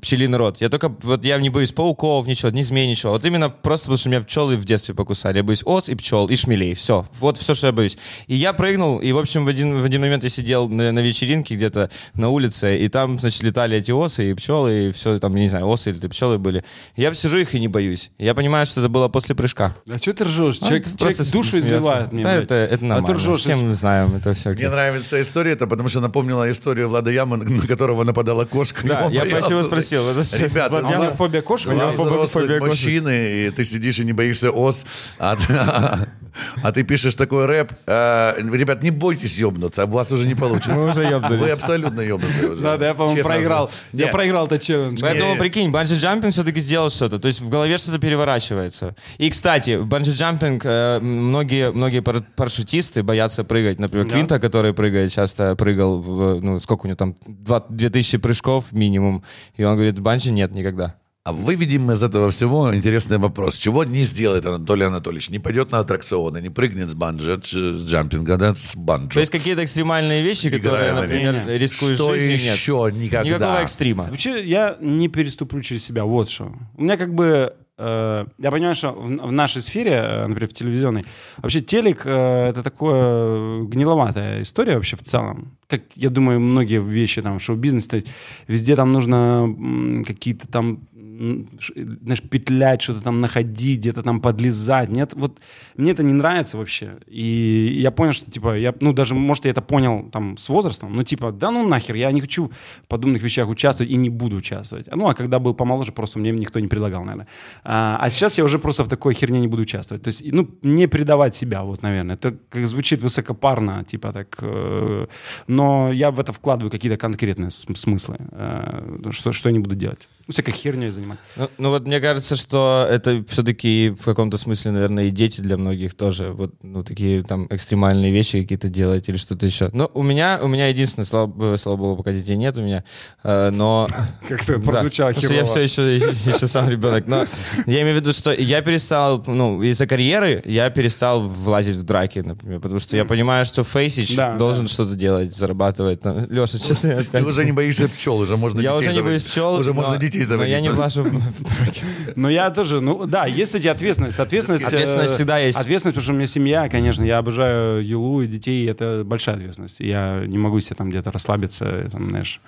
Пчелиный род. Я только, вот я не боюсь пауков, ничего, не змей, ничего. Вот именно просто потому, что меня пчелы в детстве покусали. Я боюсь ос и пчел, и шмелей. Все. Вот все, что я боюсь. И я прыгнул, и, в общем, в один, в один момент я сидел на, на вечеринке где-то на улице, и там, значит, летали эти осы и пчелы, и все, там, не знаю, осы или пчелы были. Я сижу их и не боюсь. Я понимаю, что это было после прыжка. А что ты ржешь? А, Человек, это человек просто душу изливает мне. Да, это, это А ты нормально. ржешь. Все мы знаем, это все. Мне нравится история, это потому что напомнила историю Влада Ямы, на которого нападала кошка. Да, я почему спросил. Это же- Ребята, у Яма- меня фобия кошек? У него фобия- кошек. мужчины, и ты сидишь и не боишься ос, а, ты- а ты пишешь такой рэп. А, ребят, не бойтесь ёбнуться, а у вас уже не получится. Мы уже ёбнулись. Вы абсолютно ёбнутые уже. Да, да, я, по-моему, Честно проиграл. скажу. Я проиграл этот челлендж. Поэтому, Не. прикинь, банджи-джампинг все-таки сделал что-то. То есть в голове что-то переворачивается. И, кстати, банджи-джампинг, э, многие, многие пар- парашютисты боятся прыгать. Например. Квинта, который прыгает, часто прыгал, в, ну, сколько у него там, два- 2000 прыжков минимум. И он говорит, банджи нет никогда. А выведем из этого всего интересный вопрос. Чего не сделает Анатолий Анатольевич? Не пойдет на аттракционы, не прыгнет с банджи, дж- джампинга, да, с банджо. То есть какие-то экстремальные вещи, которые, например, не-не. рискуешь Что жизнью, нет. еще никогда? Никакого экстрима. Вообще, я не переступлю через себя. Вот что. У меня как бы... э, я понимаю, что в, нашей сфере, э, например, в телевизионной, вообще телек э, это такое гниловатая история вообще в целом. Как, я думаю, многие вещи там в шоу-бизнесе, везде там нужно какие-то там знаешь, петлять, что-то там находить, где-то там подлезать. Нет, вот мне это не нравится вообще. И я понял, что, типа, я, ну, даже, может, я это понял там с возрастом, но, типа, да ну нахер, я не хочу в подобных вещах участвовать и не буду участвовать. Ну, а когда был помоложе, просто мне никто не предлагал, наверное. А, а сейчас я уже просто в такой херне не буду участвовать. То есть, ну, не предавать себя, вот, наверное. Это как звучит высокопарно, типа так. э, но я в это вкладываю какие-то конкретные см- смыслы, э, что, что я не буду делать. Ну, всякой херней заниматься. Ну, ну вот мне кажется, что это все-таки в каком-то смысле, наверное, и дети для многих тоже. Вот ну, такие там экстремальные вещи какие-то делать или что-то еще. Но у меня, у меня единственное, слава, слава богу, пока детей нет у меня, э, но... Как-то Да, прозвучало потому что я херово. все еще, еще сам ребенок. Но я имею в виду, что я перестал, ну, из-за карьеры я перестал влазить в драки, например, потому что я понимаю, что Фейсич Да, должен да. что-то делать, зарабатывать. Леша, что ты Ты уже не боишься пчел, уже можно Я уже не боюсь пчел, Уже но- можно детей но заводить. я не влажу в драки. Но я тоже, ну да, есть, кстати, ответственность. Ответственность, Ответственность э, всегда есть. Ответственность, потому что у меня семья, конечно, я обожаю Юлу и детей, это большая ответственность. Я не могу себе там где-то расслабиться, там, знаешь,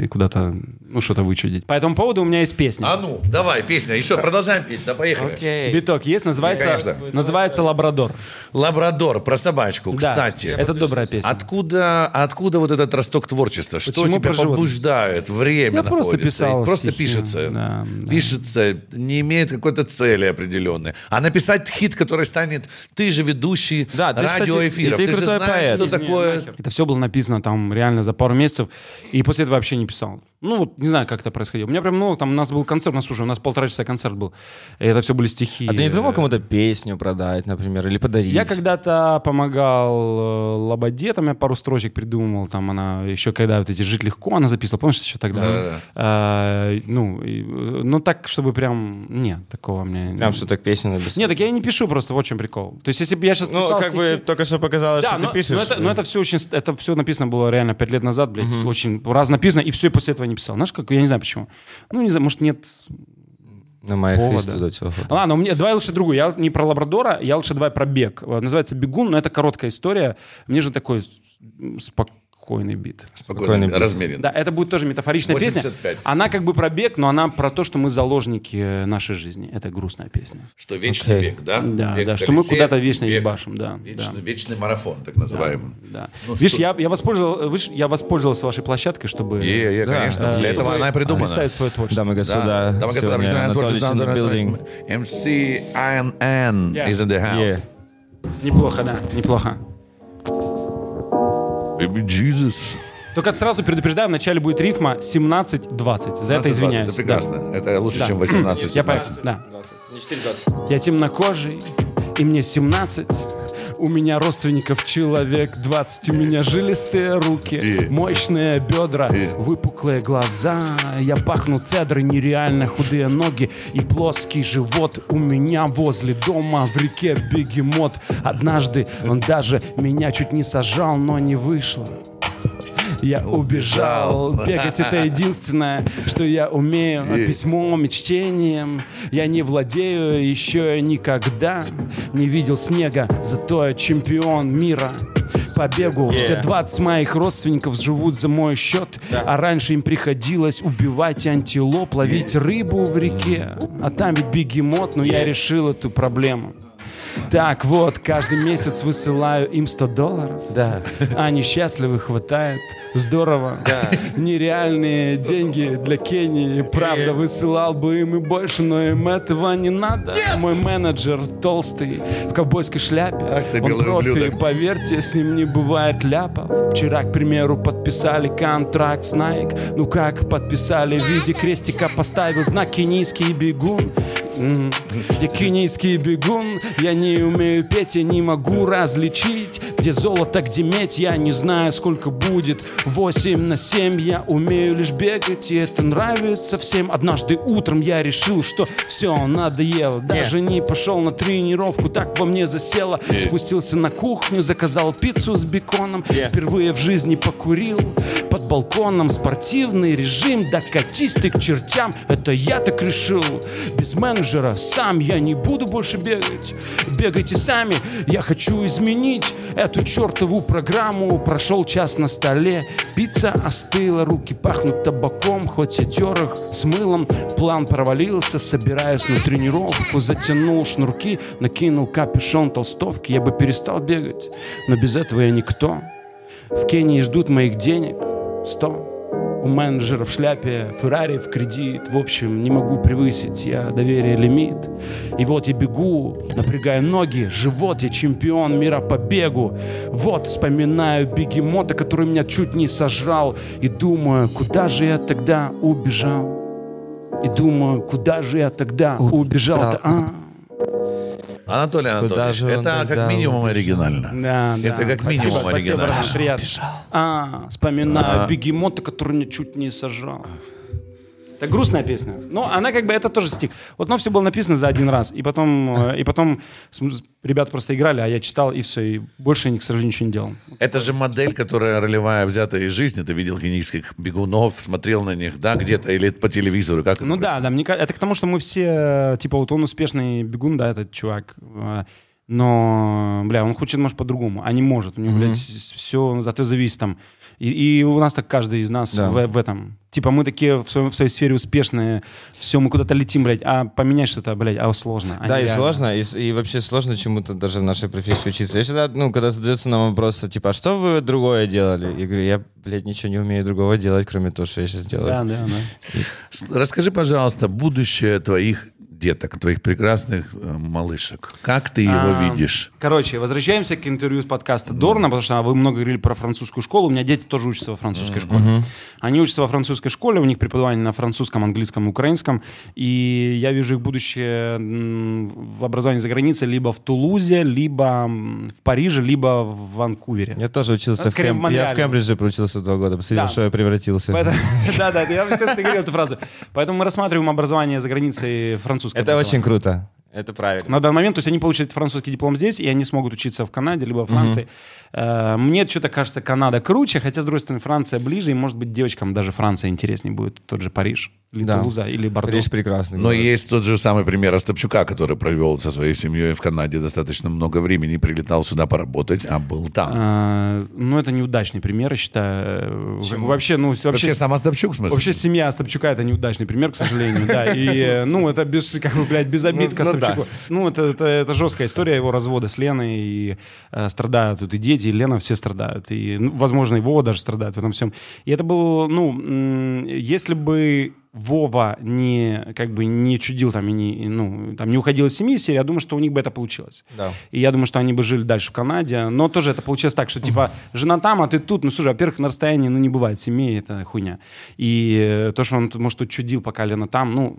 и куда-то, ну, что-то вычудить. По этому поводу у меня есть песня. А ну, давай, песня. Еще продолжаем петь. Да, поехали. Окей. Биток есть, называется, Конечно. называется «Лабрадор». Лабрадор, про собачку. Да, Кстати, это добрая песня. Откуда, откуда вот этот росток творчества? Что Почему тебя побуждает? Время Я просто находится, писал и Просто стихи, пишется. да, да. Пишется, не имеет какой-то цели определенной. А написать хит, который станет ты же ведущий Да, ты, кстати, радиоэфиров. и ты же крутой знаешь, поэт. что Не, такое... Это все было написано там реально за пару месяцев, и после этого вообще не писал. Ну, вот не знаю, как это происходило. У меня прям, ну, там у нас был концерт, ну, слушай, у нас полтора часа концерт был, и это все были стихи. А ты не думал кому-то песню продать, например, или подарить? Я когда-то помогал э, Лободе, там я пару строчек придумывал, там она еще когда вот эти «Жить легко» она записывала, помнишь, еще тогда? Да-да-да. А, ну, и, ну, так, чтобы прям, нет, такого мне... Прям что так песню написал? Нет, так я и не пишу просто, вот в чем прикол. То есть, если бы я сейчас Ну, как бы стихи- только что показалось, да, что но, ты пишешь. но это, но это все очень, это все написано было реально пять лет назад, блядь, очень раз написано, и все, и после этого не писал. Знаешь, как, я не знаю почему. Ну, не знаю, может, нет... На моих повода. до цього. Ладно, у меня, давай лучше другую. Я не про лабрадора, я лучше давай про бег. Э, Называется «Бегун», но это короткая история. Мне же такой м, спокойный бит. Спокойно, Спокойный бит. размерен. Да, это будет тоже метафоричная 85. песня. Она как бы про бег, но она про то, что мы заложники нашей жизни. Это грустная песня. Что вечный Окей. век, да? Да, Век да, что мы куда-то вечно век- ебашим, да, Вечный, да. вечный марафон, так называемый. Да. Ну, Видишь, что- я, я, воспользовал, видишь, я воспользовался вашей площадкой, чтобы Е, е, Да. конечно, э, для этого она и придумана. представить свое творчество. Дамы и господа, господа, сегодня Анатолий. MC INN Yeah. is in the house. Yeah. Неплохо, да, неплохо. Baby Jesus. Только сразу предупреждаю, вначале будет рифма 17-20. За это 17-20, извиняюсь. Это прекрасно. Это лучше, Да. чем 18. Я понял, да. Не 4,20. Я темнокожий, и мне 17. У меня родственников человек 20. У меня жилистые руки, мощные бедра, выпуклые глаза. Я пахну цедрой, нереально худые ноги и плоский живот. У меня возле дома в реке бегемот. Однажды он даже меня чуть не сажал, но не вышло. Я убежал. Бегать это единственное, что я умею. А Письмом и чтением я не владею еще никогда. Не видел снега, зато я чемпион мира. По бегу все Yeah. 20 моих родственников живут за мой счет, а раньше им приходилось убивать антилоп, ловить рыбу в реке. А там ведь бегемот, но я решил эту проблему. Так вот, каждый месяц высылаю им 100 долларов. Да. Они счастливы, хватает. Здорово. Нереальные деньги для Кении. Правда, высылал бы им и больше, но им этого не надо. Мой менеджер толстый, в ковбойской шляпе. Ах ты, Он профи, ублюдок. поверьте, с ним не бывает ляпов. Вчера, к примеру, подписали контракт с Nike. Ну как подписали, в виде крестика поставил знак кенийский бегун. Я кенийский бегун, я не умею петь, я не могу различить Где золото, где медь, я не знаю, сколько будет. 8 на 7, я умею лишь бегать, и это нравится всем. Однажды утром я решил, что все, надоело. Даже не пошел на тренировку, так во мне засело. Спустился на кухню, заказал пиццу с беконом. Впервые в жизни покурил. Под балконом Спортивный режим, да катись ты к чертям. Это я так решил. Без менеджера сам я не буду больше бегать. Бегайте сами, я хочу изменить Эту чертову программу Прошел час на столе. Пицца остыла, руки пахнут табаком Хоть я тер их с мылом. План провалился, собираюсь на тренировку Затянул шнурки, накинул капюшон толстовки Я бы перестал бегать, но без этого я никто. В Кении ждут моих денег. 100 У менеджера в шляпе Феррари в кредит. В общем, не могу превысить. Я доверие лимит. И вот я бегу, напрягая ноги. Живот, я чемпион мира по бегу. Вот вспоминаю бегемота, который меня чуть не сожрал. И думаю, куда же я тогда убежал? И думаю, куда же я тогда убежал-то а? Анатолий Анатольевич, же он это как минимум убежал? оригинально. Да, да. Это как Спасибо, минимум спасибо, оригинально. братан, приятно. А, вспоминаю бегемота, который меня чуть не сожрал. Это грустная песня. Но она как бы, это тоже стих. Вот, но все было написано за один раз. И потом, э, и потом ребята просто играли, а я читал, и все. И больше, я, к сожалению, ничего не делал. Это же модель, которая ролевая, взятая из жизни. Ты видел кенийских бегунов, смотрел на них, да, где-то, или по телевизору. Как Ну да, да, мне это к тому, что мы все, типа, вот он успешный бегун, да, этот чувак, э, но, бля, он хочет, может, по-другому, а не может. У него, блядь, все от этого зависит там. И, и у нас так каждый из нас Да. в, в этом. Типа мы такие в, своем- в своей сфере успешные, все, мы куда-то летим, блядь, а поменять что-то, блядь, а сложно. а Да, и нереально. сложно, и, и вообще сложно чему-то даже в нашей профессии учиться. Я всегда, ну, когда задается нам вопрос, типа, а что вы другое делали? Я говорю, я, блядь, ничего не умею другого делать, кроме того, что я сейчас делаю. Да, да, да. С- Расскажи, пожалуйста, будущее твоих деток, твоих прекрасных э, малышек. Как ты его А, видишь? Короче, возвращаемся к интервью с подкаста Дорна, потому что вы много говорили про французскую школу. У меня дети тоже учатся во французской школе. Они учатся во французской школе, у них преподавание на французском, английском и украинском. И я вижу их будущее в образовании за границей либо в Тулузе, либо в Париже, либо в Ванкувере. Я тоже учился Ну, в, скорее, в Кем... Я в Кембридже проучился два года. Посмотри, Да. что я превратился. Поэтому- Да, да, я говорил эту фразу. Поэтому мы рассматриваем образование за границей французское. Это очень круто. Это правильно. На данный момент, то есть они получат французский диплом здесь, и они смогут учиться в Канаде, либо во Франции. Э, Мне что-то кажется, Канада круче, хотя, с другой стороны, Франция ближе, и, может быть, девочкам даже Франция интереснее будет. Тот же Париж, или Да. Тулуза, или Бордо. Париж прекрасный. Но город. есть тот же самый пример Остапчука, который провел со своей семьей в Канаде достаточно много времени, прилетал сюда поработать, а был там. А, Ну, это неудачный пример, я считаю. Как бы Вообще, ну, Вообще вообще... сам Остапчук, в смысле? Вообще семья Остапчука это неудачный пример, к сожалению, да. И, э, ну, это без, как бы, блядь, без обид Ну, к ну Ну, это, это, это жесткая история его развода с Леной, и э, страдают тут и дети, и Лена, все страдают. И, ну, возможно, и Вова даже страдает в этом всем. И это было, ну, если бы Вова не, как бы, не чудил там и не, ну, там, не уходил из семьи, серии, я думаю, что у них бы это получилось. Да. И я думаю, что они бы жили дальше в Канаде. Но тоже это получилось так, что типа жена там, а ты тут. Ну, слушай, во-первых, на расстоянии, ну, не бывает семьи, это хуйня. И э, то, что он, может, тут чудил, пока Лена там, ну,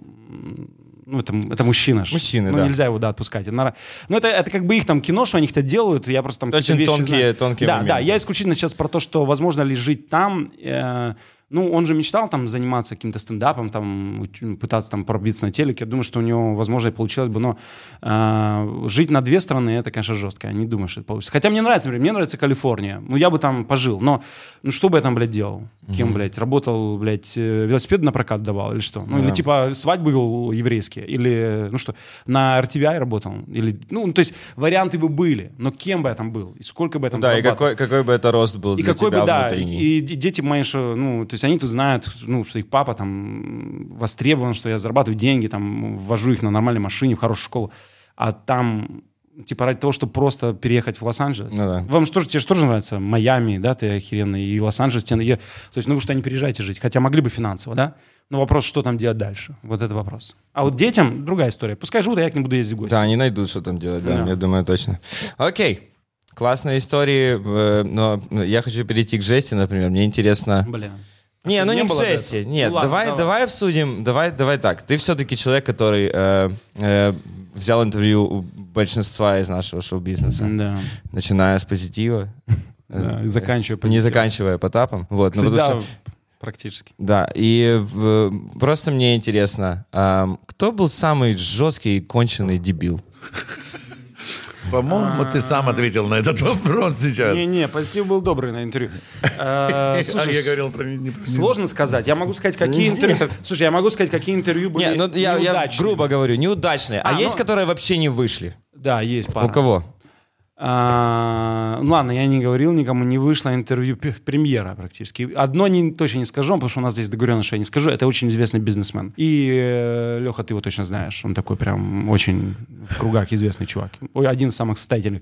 ну, это, это мужчина. ж. Мужчины, ну, да. нельзя его, да, отпускать. Это нора- Ну, это, это как бы их там кино, что они это делают, я просто там очень тонкие- знаю. тонкие Да, моменты. да, я исключительно сейчас про то, что возможно ли жить там, э, Ну, он же мечтал там заниматься каким-то стендапом, там, пытаться там пробиться на телеке. Я думаю, что у него, возможно, и получилось бы, но э, жить на две страны, это, конечно, жестко. Я не думаю, что это получится. Хотя мне нравится, например, мне нравится Калифорния. Ну, я бы там пожил, но ну, что бы я там, блядь, делал? Кем, блядь, работал, блядь, э, велосипед на прокат давал или что? Ну, или Да. типа свадьбы еврейские, или, ну что, на RTVI работал, или, ну, то есть варианты бы были, но кем бы я там был, и сколько бы я там Да, и какой, какой бы это рост был И для какой тебя бы, да, и, и дети мои, что, ну, то есть они тут знают, ну, что их папа там востребован, что я зарабатываю деньги, там, ввожу их на нормальной машине в хорошую школу, а там, типа, ради того, чтобы просто переехать в Лос-Анджелес. Ну да. Вам тоже, тебе же тоже нравится Майами, да, ты охеренный, и Лос-Анджелес, тебе, я- то есть, ну, вы что, не переезжайте жить, хотя могли бы финансово, да? Но вопрос, что там делать дальше, вот это вопрос. А вот детям другая история, пускай живут, а я к ним буду ездить в гости. Да, они найдут, что там делать, да, Да. я думаю, точно. Окей. Классные истории, э, но я хочу перейти к жести, например. Мне интересно... Бля. Не, А ну что, не, не к жести. Нет, Ну ладно, давай, давай. давай обсудим. Давай, давай так. Ты все-таки человек, который э, э, взял интервью у большинства из нашего шоу-бизнеса, Да. начиная с позитива, Да, заканчивая не позитивом. заканчивая Потапом. Вот, ну, потому Всегда что- практически. да, и в- просто мне интересно, ам, кто был самый жесткий и конченый дебил? По-моему, ты сам ответил на этот вопрос сейчас. Не-не, позитив был добрый на интервью. А Слушай, я говорил про... не про- сложно сказать. Я могу сказать, какие интервью... Слушай, я могу сказать, какие интервью были ну я, неудачные. грубо говорю, неудачные. А, А, есть, ну- которые вообще не вышли? Да, есть пара. У кого? А, ну ладно, я не говорил никому, не вышло интервью премьера практически. Одно не, точно не скажу, потому что у нас здесь договоренность, что я не скажу. Это очень известный бизнесмен. И э, Леха, ты его точно знаешь. Он такой прям очень в кругах известный чувак. Один из самых состоятельных.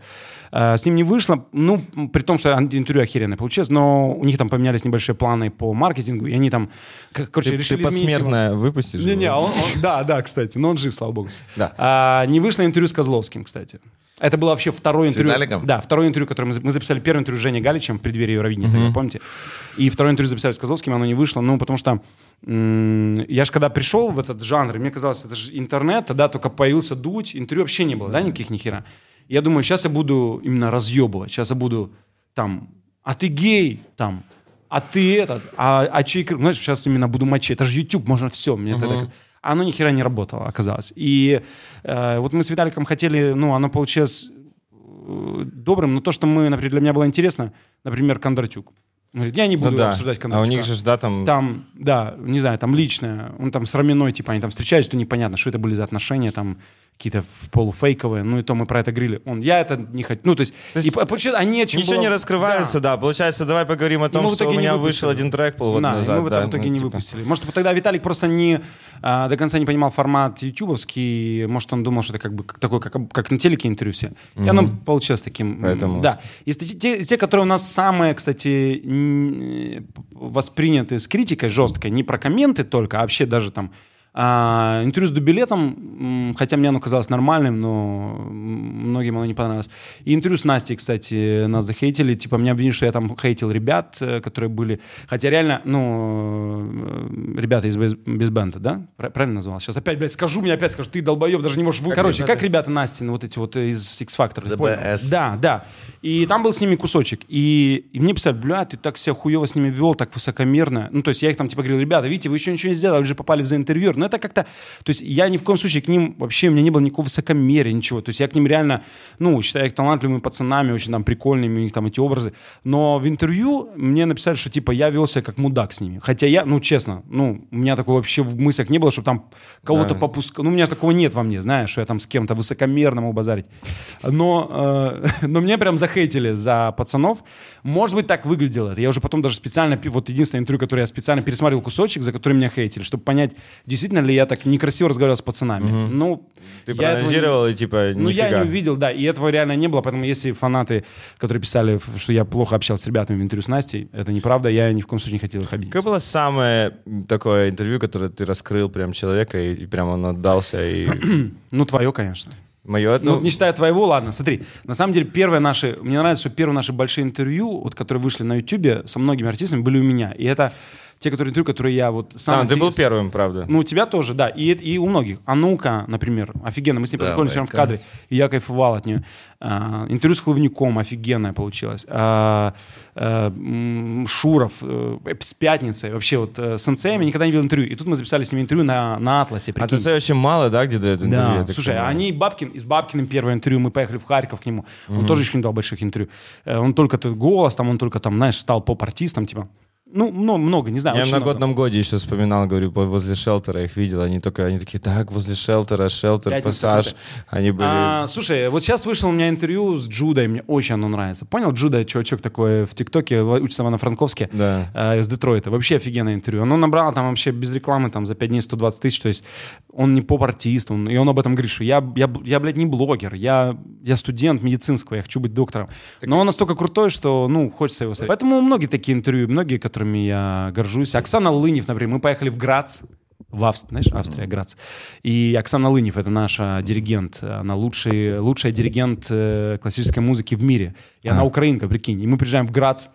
А, с ним не вышло, ну, при том, что интервью охеренное получилось, но у них там поменялись небольшие планы по маркетингу, и они там, короче, Ты, решили ты изменить его. посмертно выпустишь? Не-не, он, он- да, да, кстати, но он жив, слава богу. Да. А, не вышло интервью с Козловским, кстати. Это было вообще второе С интервью. Виталиком? Да, второе интервью, которое мы, мы записали первое интервью с Женей Галичем в преддверии Евровидения, тогда, помните? И второе интервью записали с Козловским, оно не вышло, ну, потому что я же когда пришел в этот жанр, мне казалось, это же интернет, тогда только появился дуть, интервью вообще не было, да, никаких ни хера. Я думаю, сейчас я буду именно разъебывать, сейчас я буду там, а ты гей, там, а ты этот, а, а чей? Знаешь, сейчас именно буду мочить. Это же YouTube, можно все. Мне тогда... А оно ни хера не работало, оказалось. И э, вот мы с Виталиком хотели, ну, оно получилось э, добрым, но то, что мы, например, для меня было интересно, например, Кондратюк. Он говорит, я не Ну буду да. обсуждать А Кондратюка. у них же, да, там... Там, да, не знаю, там личное, он там с Раминой, типа, они там встречались, то непонятно, что это были за отношения, там, какие-то полуфейковые, ну и то мы про это говорили. Он, я это не хочу, ну то есть, То и есть по- получается, они Ничего было- не раскрывается, да. Получается, давай поговорим о том, мы в что у меня вышел один трек полгода Да, и назад. мы в, да, этом итоге ну, не типа. выпустили. Может, тогда Виталик просто не а, до конца не понимал формат ютубовский, может, он думал, что это как бы такое, как, как на телеке интервью все. И оно получилось таким. Поэтому- Да. И те, те, которые у нас самые, кстати, восприняты с критикой жесткой, не про комменты только, а вообще даже там а, интервью с дубилетом, хотя мне оно казалось нормальным, но многим оно не понравилось. И интервью с Настей, кстати, нас захейтили. Типа, меня обвинили, что я там хейтил ребят, э, которые были... Хотя реально, ну, э, ребята из Без- Безбенда, да? Пра- Правильно назвал? Сейчас опять, блядь, скажу, мне опять скажут, ты долбоеб, даже не можешь... вы- Короче, как ребята Насти, ну, вот эти вот из X-Factor. Да, да. И там был с ними кусочек. И, и мне писали, бля, ты так себя хуево с ними вел, так высокомерно. Ну, то есть я их там типа говорил, ребята, видите, вы еще ничего не сделали, вы же попали в заинтервьюер. Но это как-то... То есть я ни в коем случае к ним вообще, у меня не было никакого высокомерия, ничего. То есть я к ним реально, ну, считаю их талантливыми пацанами, очень там прикольными, у них там эти образы. Но в интервью мне написали, что типа я вел себя как мудак с ними. Хотя я, ну, честно, ну, у меня такого вообще в мыслях не было, чтобы там кого-то Да. попускать. Ну, у меня такого нет во мне, знаешь, что я там с кем-то высокомерно могу базарить. Но, э, но мне прям захейтили за пацанов. Может быть, так выглядело это. Я уже потом даже специально, вот единственное интервью, которое я специально пересмотрел кусочек, за который меня хейтили, чтобы понять, действительно ли я так некрасиво разговаривал с пацанами. Ну, Ты я этого проанализировал и типа, ну, я нифига. не увидел, да, и этого реально не было, поэтому если фанаты, которые писали, что я плохо общался с ребятами в интервью с Настей, это неправда, я ни в коем случае не хотел их обидеть. Какое было самое такое интервью, которое ты раскрыл прям человека и, и прям он отдался и Ну, твое, конечно. мое, Ну, ну, не считая твоего, ладно, смотри. На самом деле, первые наши... Мне нравится, что первые наши большие интервью, вот, которые вышли на Ютубе со многими артистами, были у меня. И это те, которые интервью, которые я вот сам... А, ты был первым, правда. Ну, у тебя тоже, да. И, и у многих. А ну-ка, например, офигенно. Мы с ней познакомились прямо в кадре, и я кайфовал от нее. А, интервью с Хлывником офигенное получилось. А, а, Шуров э, с Пятницей. Вообще вот э, с сенсеями никогда не видел интервью. И тут мы записали с ними интервью на, на Атласе. А прикинь. ты очень мало, да, где дают интервью? Да, я слушай, понимаю? они Бабкин, и с Бабкиным первое интервью, мы поехали в Харьков к нему, он тоже еще не дал больших интервью. Э, Он только тут голос, там он только там, знаешь, стал поп-артистом, типа. Ну, много, много, не знаю. Я на годном годе еще вспоминал, говорю, возле шелтера их видел, они только, они такие, так, возле шелтера, шелтер, Пятница, пассаж, они были... А, слушай, вот сейчас вышло у меня интервью с Джудой, мне очень оно нравится. Понял, Джуда, чувачок такой в ТикТоке, учится в Ивано-Франковске, Да. э, из Детройта. Вообще офигенное интервью. Оно набрало там вообще без рекламы там за 5 дней 120 тысяч, то есть он не поп-артист, он, и он об этом говорит, что я, я, я, блядь, не блогер, я, я студент медицинского, я хочу быть доктором. Но он настолько крутой, что, ну, хочется его смотреть. Поэтому многие такие интервью, многие, которыми я горжусь. Оксана Лынев, например, мы поехали в Грац, в Австрии, знаешь, Австрия, Грац. И Оксана Лынев — это наша диригент. Она лучший, лучшая диригент э, классической музыки в мире. И она украинка, прикинь. И мы приезжаем в Грац,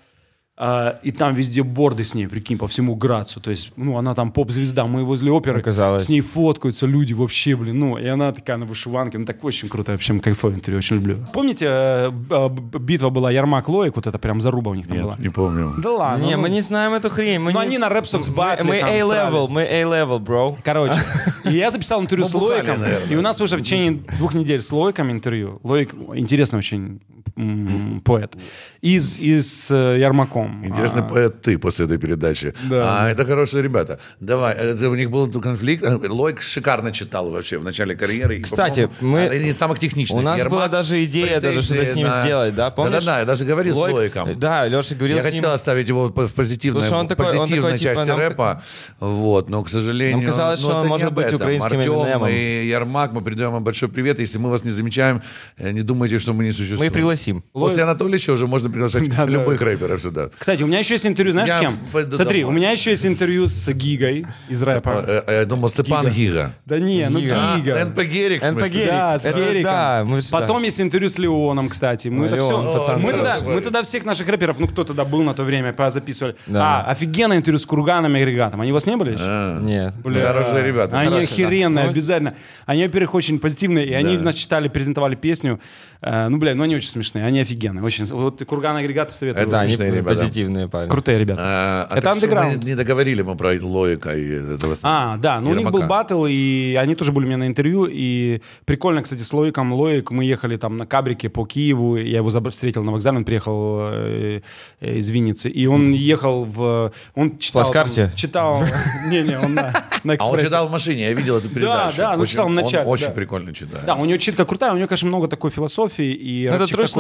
а, и там везде борды с ней, прикинь, по всему Грацу. То есть, ну, она там поп-звезда. Мы возле оперы Оказалось. с ней фоткаются люди вообще, блин. Ну, и она такая на вышиванке. Ну, так очень круто. Вообще, кайфовое интервью, очень люблю. Помните, э, б- битва была Ярмак-Лоик? Вот это прям заруба у них там была. Нет, не помню. Да ладно. не, ну, мы не знаем эту хрень. Мы Ну, не- они на Рэпсокс батле мы там A-level, срались. мы A-level, бро. Короче, и я записал интервью Ну, с наверное. и у нас вышло в течение двух недель с Лойком интервью. Лойк интересный очень м, поэт. Из, из э, Ярмаком. Интересный А, поэт ты после этой передачи. Да. А это хорошие ребята. Давай, это у них был конфликт. Лойк шикарно читал вообще в начале карьеры. И, Кстати, мы- один из самых техничных. У нас Ермак была даже идея даже что-то с ним на- сделать, да? Помнишь? Да-да-да, я даже говорил Лойк- с Лойком. Да, Леша говорил Я с ним. хотел оставить его в позитивной, Потому что он такой- он позитивной такой, типа, части нам- рэпа, вот, но, к сожалению... Нам казалось, ну, что он может быть украинским Артем и Ярмак, мы передаем вам большой привет. Если мы вас не замечаем, э, не думайте, что мы не существуем. Мы их пригласим. После Анатолича уже можно приглашать Да, да. любых рэперов сюда. Кстати, у меня еще есть интервью, знаешь, Я с кем? Смотри, у меня еще есть интервью с Гигой из рэпа. Э, э, Я думал, Степан Гига. Да не, ну Гига. Гига. НП Герик, НП. Да, с Гериком. Потом есть интервью с Леоном, кстати. Мы, это все, мы, тогда, всех наших рэперов, ну кто тогда был на то время, записывали. А, офигенное интервью с Курганом и Агрегатом. Они у вас не были еще? А, Нет. Бля, Хорошие ребята. Они охеренные, Ну, обязательно. Они, во-первых, очень позитивные, и они нас читали, презентовали песню. Э, ну, бля, ну они очень смешные, они офигенные. Очень. Вот Курган Агрегаты советую. Это Да, они смешные ребята. позитивные парни. Крутые ребята. А, а Это андеграунд. Мы не договорили мы про Лоика и этого. А, да, ну у них был батл, и они тоже были у меня на интервью, и прикольно, кстати, с Лоиком. Лоик, мы ехали там на кабрике по Киеву, я его встретил на вокзале, он приехал э, э, из Винницы, и он ехал в... Он читал... плацкарте? там- Читал... Не-не, он на, на А он читал в машине, я видел эту передачу. да, ну, Очень- читал в начале, Он очень да. прикольно читает. Да, у него читка крутая, у него, конечно, много такой философии. И Ну, Это рэпчик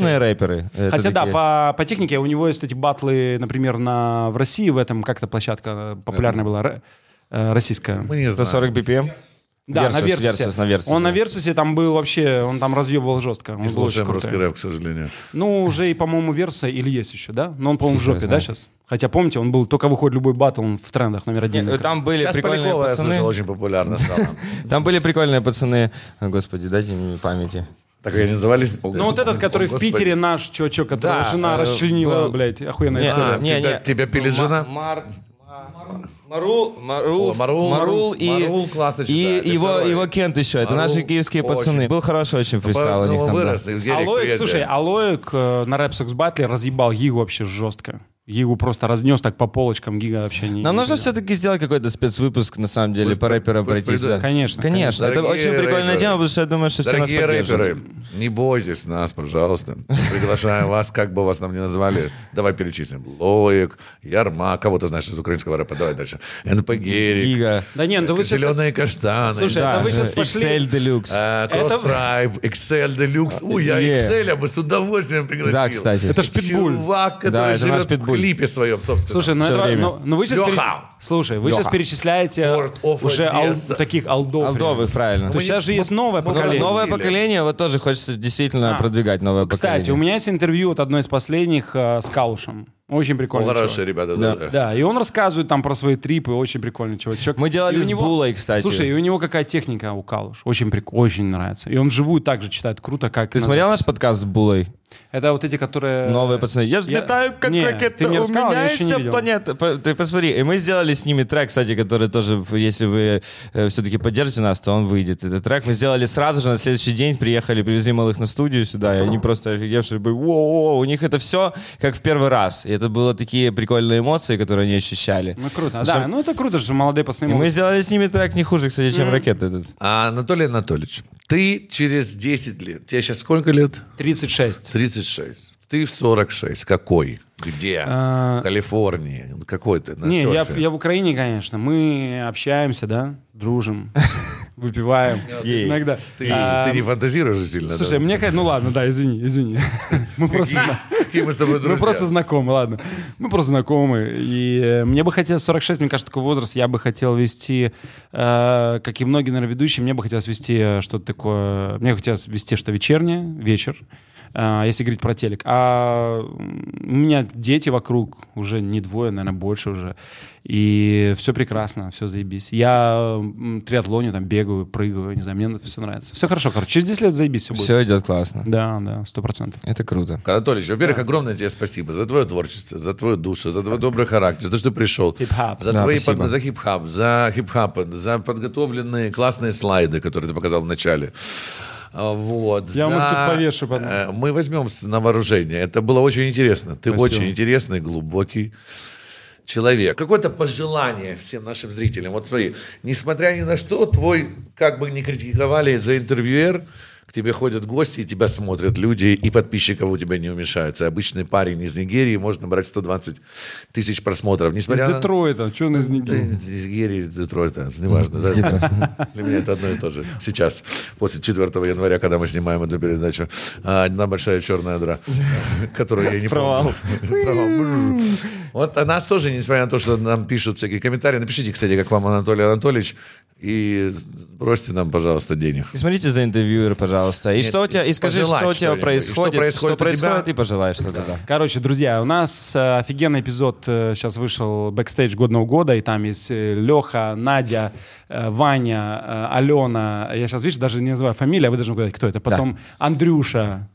трушные рэперы. Это Хотя да, такие. по, по технике у него есть эти батлы, например, на, в России, в этом как-то площадка э, популярная была, э, российская. Мы не знаем. 140 BPM? Да, Versus, на Версусе. Versus, на Versus, Он да. на Версусе там был вообще, он там разъебывал жестко. Он Не был очень слушаем русский рэп, к сожалению. Ну, уже и, по-моему, Верса или есть еще, да? Но он, по-моему, в жопе, да, сейчас? Хотя, помните, он был, только выходит любой батл, он в трендах номер один. Не, Там были Сейчас прикольные Полякова, пацаны. слышал, очень популярно стало. Там были прикольные пацаны. Господи, дайте мне памяти. Так и назывались? Ну, вот этот, который в Питере наш чувачок, которого Да, жена э, расчленила, был- блядь, охуенная Не, история. А, тебя- тебя пилит Ма- жена? Мар- Марул, Марул, О, Марул, Марул и, Марул классно и и его, второй. его Кент еще. Это Марул наши киевские очень. пацаны. Был хороший очень фристайл у Ну, них там. да. вырос, Герик, Алоик, привет, слушай. Алоик э, на рэп Секс Батле разъебал Гигу вообще жестко. Гигу просто разнес так по полочкам, Гига вообще не... Нам не нужно все-таки сделать какой-то спецвыпуск, на самом деле, Пусть по рэперам пусть пройтись. приду- да. Конечно, Конечно. Это Дорогие очень прикольная рэперы. тема, потому что я думаю, что все нас поддержат. рэперы, не бойтесь нас, пожалуйста. Приглашаем вас, как бы вас нам ни назвали. Давай перечислим. Лоик, Ярма, кого ты знаешь из украинского рэпа? Давай дальше. НП Герик, Гига. Да не, ну вы сейчас... Зеленые каштаны. Слушай, Да, это вы сейчас пошли... XL Deluxe. Это- Tribe, Excel Deluxe. Ой, я. Excel бы с удовольствием пригласил. Да, кстати. Это ж Питбуль. Чувак, который Да, это наш Питбуль. Клипе своем, собственно. Слушай, ну, это, ну, ну вы сейчас... Лёха! Слушай, вы сейчас перечисляете уже ал- таких алдов. Алдовых, правильно. То есть сейчас же есть новое мы- поколение. Новое поколение, вот тоже хочется действительно А. продвигать новое Кстати, поколение. у меня есть интервью, вот одно из последних, э, с Калушем. Очень прикольно. хорошие ребята. Да. да. Да, и он рассказывает там про свои трипы, очень прикольный чувачок. Мы делали И с Булой, кстати. Слушай, и у него какая техника у Калуш, очень прикольно, очень нравится. И он вживую также читает круто, как... Ты на смотрел записи. наш подкаст с Булой? Это вот эти, которые... Новые пацаны. Я взлетаю, как Не, ракета. ты мне У рассказал, меня я вся планета. По- Ты посмотри. И мы сделали с ними трек, кстати, который тоже, если вы все-таки поддержите нас, то он выйдет. Этот трек мы сделали сразу же на следующий день. Приехали, привезли малых на студию сюда. И они просто офигевшие были. Воу, у них это все как в первый раз. И это было такие прикольные эмоции, которые они ощущали. Ну, круто. Что- Да, ну это круто, что молодые пацаны И мы сделали с ними трек не хуже, кстати, чем ракета этот. А, Анатолий Анатольевич, ты через 10 лет, тебе сейчас сколько лет? 36. 36. Ты в 46. Какой? Где? А, В Калифорнии. Какой ты? На Не, я, я в Украине, конечно. Мы общаемся, да, дружим, выпиваем. Ей. Иногда. Ты, А, ты не фантазируешь же сильно? Слушай, да? мне кажется, ну ладно, да, извини, извини. Мы просто, Какие мы с тобой мы просто знакомы, ладно. Мы просто знакомы. И э, мне бы хотелось 46, мне кажется, такой возраст, я бы хотел вести, э, как и многие, наверное, ведущие, мне бы хотелось вести э, что-то такое, мне хотелось вести что вечернее, вечер, если говорить про телек. А у меня дети вокруг, уже не двое, наверное, больше уже. И все прекрасно, все заебись. Я триатлоню, там бегаю, прыгаю, не знаю, мне все нравится. Все хорошо, короче. Через 10 лет заебись все будет. Все идет классно. Да, да, сто процентов. Это круто. Анатольевич, во-первых, огромное тебе спасибо за твое творчество, за твою душу, за твой добрый характер, за то, что пришел. Хип-хап. За, Да, твои под- за хип-хап, за хип-хап, за подготовленные классные слайды, которые ты показал в начале. А, Вот. Я за- их тут повешу потом. Э, Мы возьмем на вооружение. Это было очень интересно. Ты Спасибо. очень интересный, глубокий человек. Какое-то пожелание всем нашим зрителям. Вот смотри, несмотря ни на что, твой, как бы ни критиковали за интервьюер, к тебе ходят гости, и тебя смотрят люди, и подписчиков у тебя не уменьшается. Обычный парень из Нигерии может набрать 120 тысяч просмотров. Из Несмотря на... Детройта, что он из Нигерии? Из Нигерии, из Детройта, неважно. да? Для меня это одно и то же. Сейчас, после 4 января, когда мы снимаем эту передачу, а, одна большая черная дыра, которую я не Провал. Вот о нас тоже, несмотря на то, что нам пишут всякие комментарии, напишите, кстати, как вам Анатолий Анатольевич, и бросьте нам, пожалуйста, денег. И смотрите за интервьюер, пожалуйста. И Нет, что у тебя, и скажи, что у тебя. И что происходит, происходит что у тебя. происходит, и пожелай что-то, да. Короче, друзья, у нас э, офигенный эпизод э, сейчас вышел бэкстейдж годного года, и там есть э, Леха, Надя, Ваня, Алена. Я сейчас, видишь, даже не называю фамилию, а вы должны угадать, кто это. Потом Андрюша.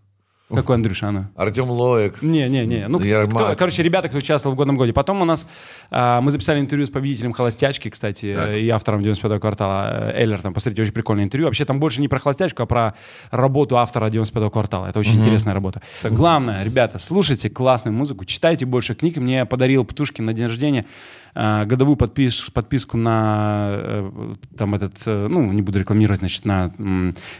Какой Андрюша она? Артем Лоек. Не, не, не. Ну, кто- короче, ребята, кто участвовал в годном годе. Потом у нас а, мы записали интервью с победителем холостячки, кстати, Так. и автором 95-го квартала Эллер. Там, посмотрите, очень прикольное интервью. Вообще там больше не про холостячку, а про работу автора 95-го квартала. Это очень интересная работа. Так, главное, ребята, слушайте классную музыку, читайте больше книг. Мне подарил Птушкин на день рождения годовую подпис- подписку на э, там этот, э, ну, не буду рекламировать, значит, на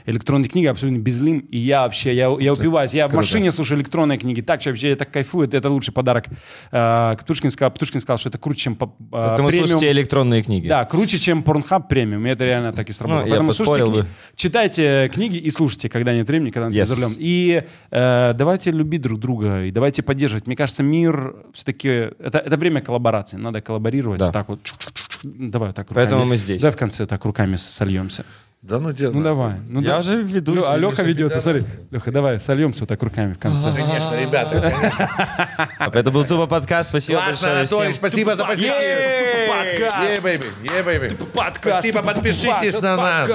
электронные книги абсолютно безлим. И я вообще, я, я упиваюсь. Я в машине слушаю электронные книги. Так что вообще я так кайфую. Это, это лучший подарок. Э, Птушкин сказал, Птушкин сказал, что это круче, чем по- э, Поэтому премиум. слушайте электронные книги. Да, круче, чем Pornhub премиум. И это реально так и сработало. Ну, Поэтому слушайте книги, читайте книги и слушайте, когда нет времени, когда Yes. за рулем. И э, давайте любить друг друга, и давайте поддерживать. Мне кажется, мир все-таки... Это, это время коллаборации. Надо коллаборировать. Да. Так вот. Давай вот так руками. Поэтому мы здесь. Давай в конце так руками сольемся. Да ну тебя Ну давай. Ну, Я да. уже веду. Лё- а Леха ведет, смотри. Леха, давай, сольемся вот так руками в конце. Конечно, ребята. конечно. Это был Тупо подкаст. Спасибо большое Анатолий, всем. спасибо за поддержку. Подкаст. Подкаст. Спасибо, подпишитесь на нас.